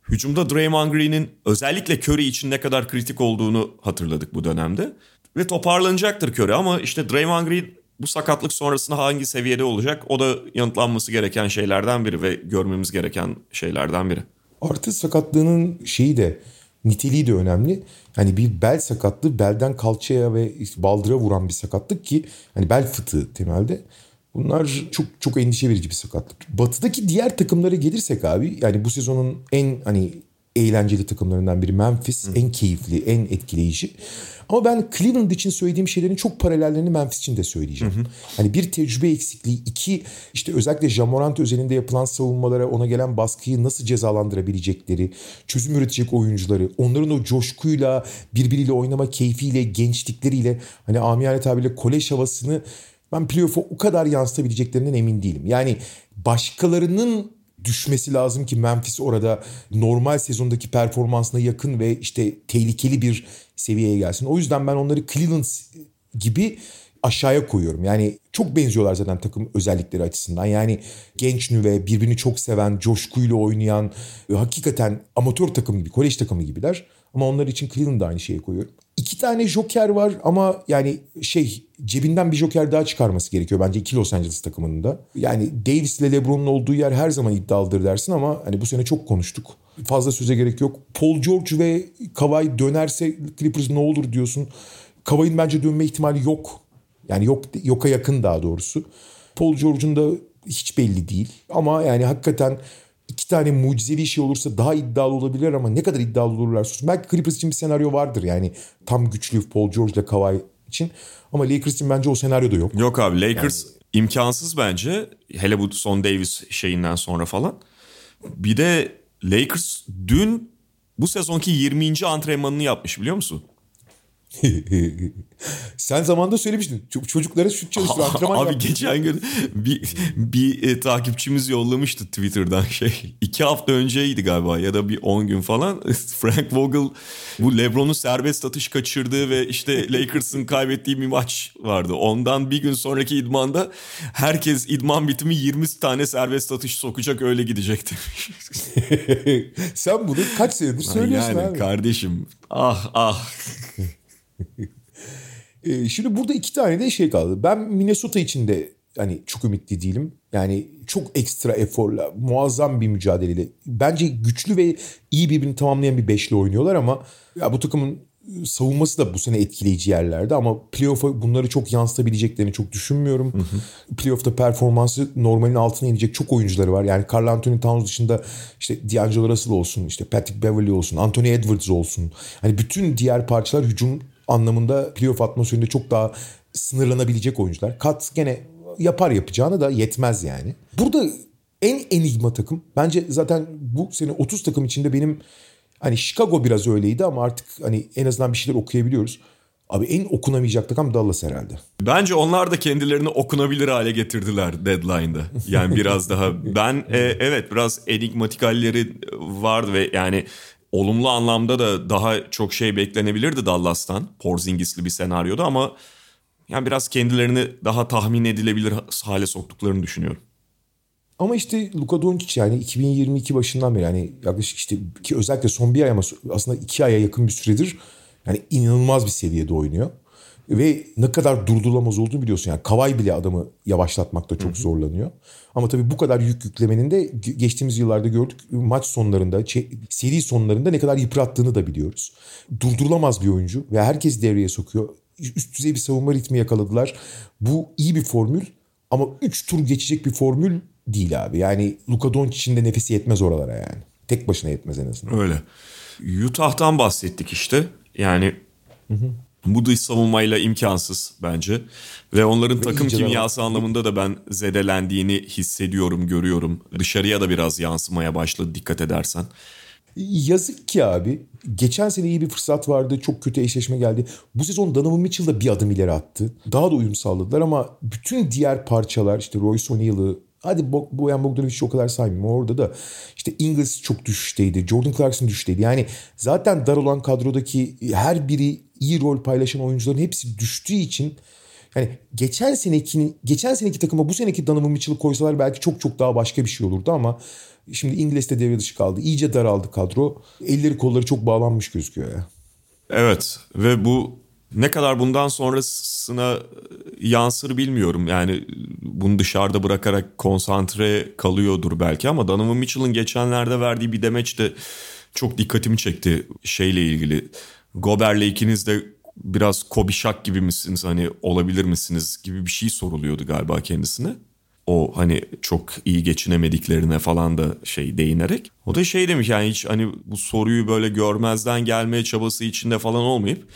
hücumda Draymond Green'in özellikle Curry için ne kadar kritik olduğunu hatırladık bu dönemde. Ve toparlanacaktır Curry ama işte Draymond Green bu sakatlık sonrasında hangi seviyede olacak o da yanıtlanması gereken şeylerden biri ve görmemiz gereken şeylerden biri. Artı sakatlığının şeyi de niteliği de önemli. Hani bir bel sakatlığı belden kalçaya ve baldıra vuran bir sakatlık ki hani bel fıtığı temelde. Bunlar çok çok endişe verici bir sakatlık. Batı'daki diğer takımlara gelirsek abi yani bu sezonun en hani eğlenceli takımlarından biri Memphis. Hı. En keyifli, en etkileyici. Ama ben Cleveland için söylediğim şeylerin çok paralellerini Memphis için de söyleyeceğim. Hı hı. Hani bir tecrübe eksikliği, iki işte özellikle Jamorant özelinde yapılan savunmalara ona gelen baskıyı nasıl cezalandırabilecekleri, çözüm üretecek oyuncuları, onların o coşkuyla, birbiriyle oynama keyfiyle, gençlikleriyle hani amiyane tabirle kolej havasını ben playoff'a o kadar yansıtabileceklerinden emin değilim. Yani başkalarının düşmesi lazım ki Memphis orada normal sezondaki performansına yakın ve işte tehlikeli bir seviyeye gelsin. O yüzden ben onları Cleveland gibi aşağıya koyuyorum. Yani çok benziyorlar zaten takım özellikleri açısından. Yani genç nüve, birbirini çok seven, coşkuyla oynayan, hakikaten amatör takım gibi, kolej takımı gibiler. Ama onlar için Cleveland'da aynı şeyi koyuyorum. İki tane joker var ama yani şey cebinden bir joker daha çıkarması gerekiyor bence iki Los Angeles takımının da. Yani Davis ile LeBron'un olduğu yer her zaman iddialıdır dersin ama hani bu sene çok konuştuk. Fazla söze gerek yok. Paul George ve Kawhi dönerse Clippers ne olur diyorsun. Kawhi'nin bence dönme ihtimali yok. Yani yok yoka yakın daha doğrusu. Paul George'un da hiç belli değil. Ama yani hakikaten iki tane mucizevi şey olursa daha iddialı olabilir ama ne kadar iddialı olurlar olsun. Belki Clippers için bir senaryo vardır yani tam güçlü Paul George ile Kawhi için. Ama Lakers için bence o senaryo da yok. Yok abi Lakers yani... imkansız bence. Hele bu son Davis şeyinden sonra falan. Bir de Lakers dün bu sezonki 20. antrenmanını yapmış biliyor musun? *laughs* Sen zamanda söylemiştin. Çocuklara şut çalıştır, *laughs* antrenman Abi yaptı. geçen gün bir, bir e, takipçimiz yollamıştı Twitter'dan *laughs* şey. İki hafta önceydi galiba ya da bir on gün falan. Frank Vogel bu Lebron'un serbest atış kaçırdığı ve işte Lakers'ın kaybettiği bir maç vardı. Ondan bir gün sonraki idmanda herkes idman bitimi 20 tane serbest atış sokacak öyle gidecekti. Sen bunu kaç senedir söylüyorsun yani, abi. Kardeşim ah ah. *laughs* Ee, şimdi burada iki tane de şey kaldı. Ben Minnesota için de hani çok ümitli değilim. Yani çok ekstra eforla, muazzam bir mücadeleyle. Bence güçlü ve iyi birbirini tamamlayan bir beşli oynuyorlar ama ya bu takımın savunması da bu sene etkileyici yerlerde ama playoff'a bunları çok yansıtabileceklerini çok düşünmüyorum. Hı hı. Playoff'ta performansı normalin altına inecek çok oyuncuları var. Yani Carl Anthony Towns dışında işte D'Angelo Russell olsun, işte Patrick Beverly olsun, Anthony Edwards olsun. Hani bütün diğer parçalar hücum anlamında playoff atmosferinde çok daha sınırlanabilecek oyuncular. Kat gene yapar yapacağını da yetmez yani. Burada en enigma takım bence zaten bu sene 30 takım içinde benim hani Chicago biraz öyleydi ama artık hani en azından bir şeyler okuyabiliyoruz. Abi en okunamayacak takım Dallas herhalde. Bence onlar da kendilerini okunabilir hale getirdiler deadline'da. Yani biraz daha *laughs* ben e, evet biraz enigmatik halleri vardı ve yani olumlu anlamda da daha çok şey beklenebilirdi Dallas'tan. Porzingis'li bir senaryoda ama yani biraz kendilerini daha tahmin edilebilir hale soktuklarını düşünüyorum. Ama işte Luka Doncic yani 2022 başından beri yani yaklaşık işte ki özellikle son bir ay ama aslında iki aya yakın bir süredir yani inanılmaz bir seviyede oynuyor. Ve ne kadar durdurulamaz olduğunu biliyorsun. Yani Kavay bile adamı yavaşlatmakta çok zorlanıyor. Ama tabii bu kadar yük yüklemenin de geçtiğimiz yıllarda gördük maç sonlarında, seri sonlarında ne kadar yıprattığını da biliyoruz. Durdurulamaz bir oyuncu ve herkes devreye sokuyor. Üst düzey bir savunma ritmi yakaladılar. Bu iyi bir formül ama 3 tur geçecek bir formül değil abi. Yani Luka Doncic'in de nefesi yetmez oralara yani. Tek başına yetmez en azından. Öyle. Utah'tan bahsettik işte. Yani hı hı. Bu dış savunmayla imkansız bence. Ve onların Ve takım kimyası var. anlamında da ben zedelendiğini hissediyorum, görüyorum. Dışarıya da biraz yansımaya başladı dikkat edersen. Yazık ki abi. Geçen sene iyi bir fırsat vardı. Çok kötü eşleşme geldi. Bu sezon Donovan Mitchell da bir adım ileri attı. Daha da uyum sağladılar ama bütün diğer parçalar işte Royce O'Neal'ı Hadi Boyan Bogdanovic'i o kadar saymayayım. Orada da işte Ingles çok düşüşteydi. Jordan Clarkson düşüşteydi. Yani zaten dar olan kadrodaki her biri iyi rol paylaşan oyuncuların hepsi düştüğü için yani geçen seneki geçen seneki takıma bu seneki Donovan Mitchell'ı koysalar belki çok çok daha başka bir şey olurdu ama şimdi İngiliz de devre dışı kaldı. İyice daraldı kadro. Elleri kolları çok bağlanmış gözüküyor ya. Evet ve bu ne kadar bundan sonrasına yansır bilmiyorum. Yani bunu dışarıda bırakarak konsantre kalıyordur belki ama Donovan Mitchell'ın geçenlerde verdiği bir demeç de çok dikkatimi çekti şeyle ilgili. Gober'le ikiniz de biraz Kobe Shaq gibi misiniz hani olabilir misiniz gibi bir şey soruluyordu galiba kendisine. O hani çok iyi geçinemediklerine falan da şey değinerek. O da şey demiş yani hiç hani bu soruyu böyle görmezden gelmeye çabası içinde falan olmayıp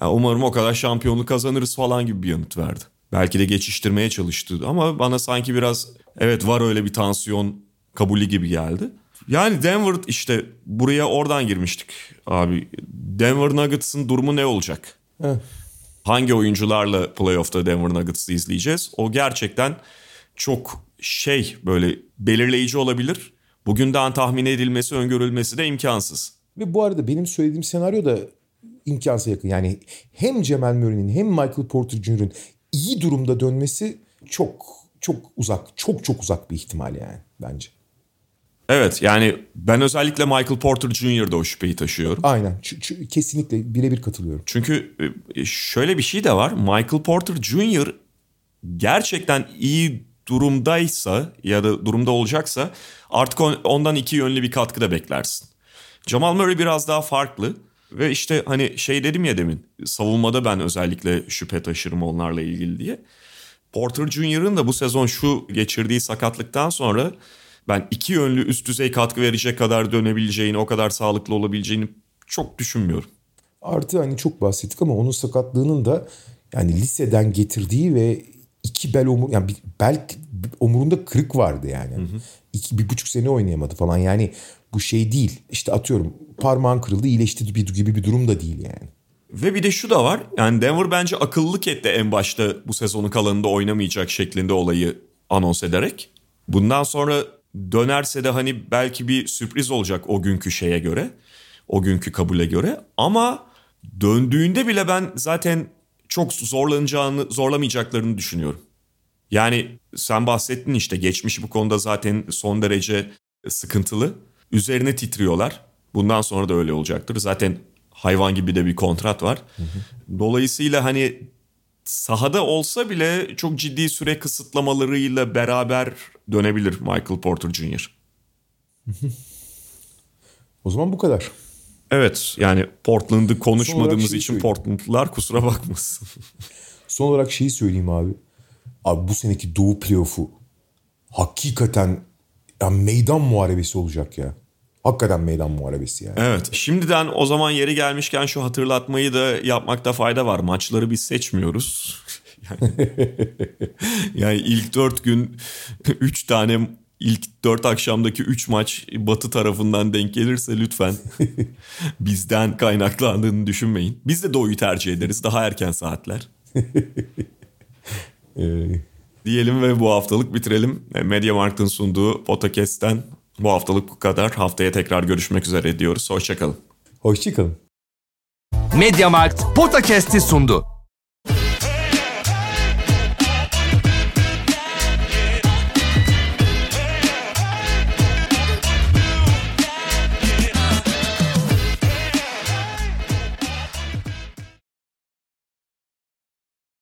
ya umarım o kadar şampiyonluk kazanırız falan gibi bir yanıt verdi. Belki de geçiştirmeye çalıştı ama bana sanki biraz evet var öyle bir tansiyon kabulü gibi geldi. Yani Denver işte buraya oradan girmiştik abi. Denver Nuggets'ın durumu ne olacak? Heh. Hangi oyuncularla playoff'ta Denver Nuggets'ı izleyeceğiz? O gerçekten çok şey böyle belirleyici olabilir. Bugünden tahmin edilmesi, öngörülmesi de imkansız. Ve bu arada benim söylediğim senaryo da imkansız yakın. Yani hem Cemal Murray'nin hem Michael Porter Jr.'ın iyi durumda dönmesi çok çok uzak, çok çok uzak bir ihtimal yani bence. Evet yani ben özellikle Michael Porter Jr.'da o şüpheyi taşıyorum. Aynen. Ç- ç- kesinlikle birebir katılıyorum. Çünkü e, şöyle bir şey de var. Michael Porter Jr. gerçekten iyi durumdaysa ya da durumda olacaksa artık ondan iki yönlü bir katkı da beklersin. Jamal Murray biraz daha farklı. Ve işte hani şey dedim ya demin savunmada ben özellikle şüphe taşırım onlarla ilgili diye. Porter Jr.'ın da bu sezon şu geçirdiği sakatlıktan sonra ben iki yönlü üst düzey katkı verecek kadar dönebileceğini, o kadar sağlıklı olabileceğini çok düşünmüyorum. Artı hani çok bahsettik ama onun sakatlığının da yani liseden getirdiği ve iki bel omur yani bir bel omurunda kırık vardı yani. Hı hı. İki, bir buçuk sene oynayamadı falan yani bu şey değil. İşte atıyorum parmağın kırıldı iyileşti gibi bir durum da değil yani. Ve bir de şu da var. Yani Denver bence akıllılık etti en başta bu sezonun kalanında oynamayacak şeklinde olayı anons ederek. Bundan sonra dönerse de hani belki bir sürpriz olacak o günkü şeye göre. O günkü kabule göre. Ama döndüğünde bile ben zaten çok zorlanacağını, zorlamayacaklarını düşünüyorum. Yani sen bahsettin işte geçmiş bu konuda zaten son derece sıkıntılı. Üzerine titriyorlar. Bundan sonra da öyle olacaktır. Zaten hayvan gibi de bir kontrat var. Hı hı. Dolayısıyla hani sahada olsa bile çok ciddi süre kısıtlamalarıyla beraber dönebilir Michael Porter Jr. o zaman bu kadar. Evet yani Portland'ı konuşmadığımız için söyleyeyim. Portland'lılar kusura bakmasın. *laughs* Son olarak şeyi söyleyeyim abi. Abi bu seneki Doğu playoff'u hakikaten ya meydan muharebesi olacak ya. Hakikaten meydan muharebesi yani. Evet. Şimdiden o zaman yeri gelmişken şu hatırlatmayı da yapmakta fayda var. Maçları biz seçmiyoruz. Yani, *laughs* yani ilk dört gün *laughs* üç tane ilk dört akşamdaki üç maç batı tarafından denk gelirse lütfen *laughs* bizden kaynaklandığını düşünmeyin. Biz de doğuyu tercih ederiz. Daha erken saatler. Diyelim ve bu haftalık bitirelim. Mediamarkt'ın sunduğu podcast'ten bu haftalık bu kadar. Haftaya tekrar görüşmek üzere diyoruz. Hoşçakalın. Hoşçakalın. Mediamarkt Podcast'i sundu.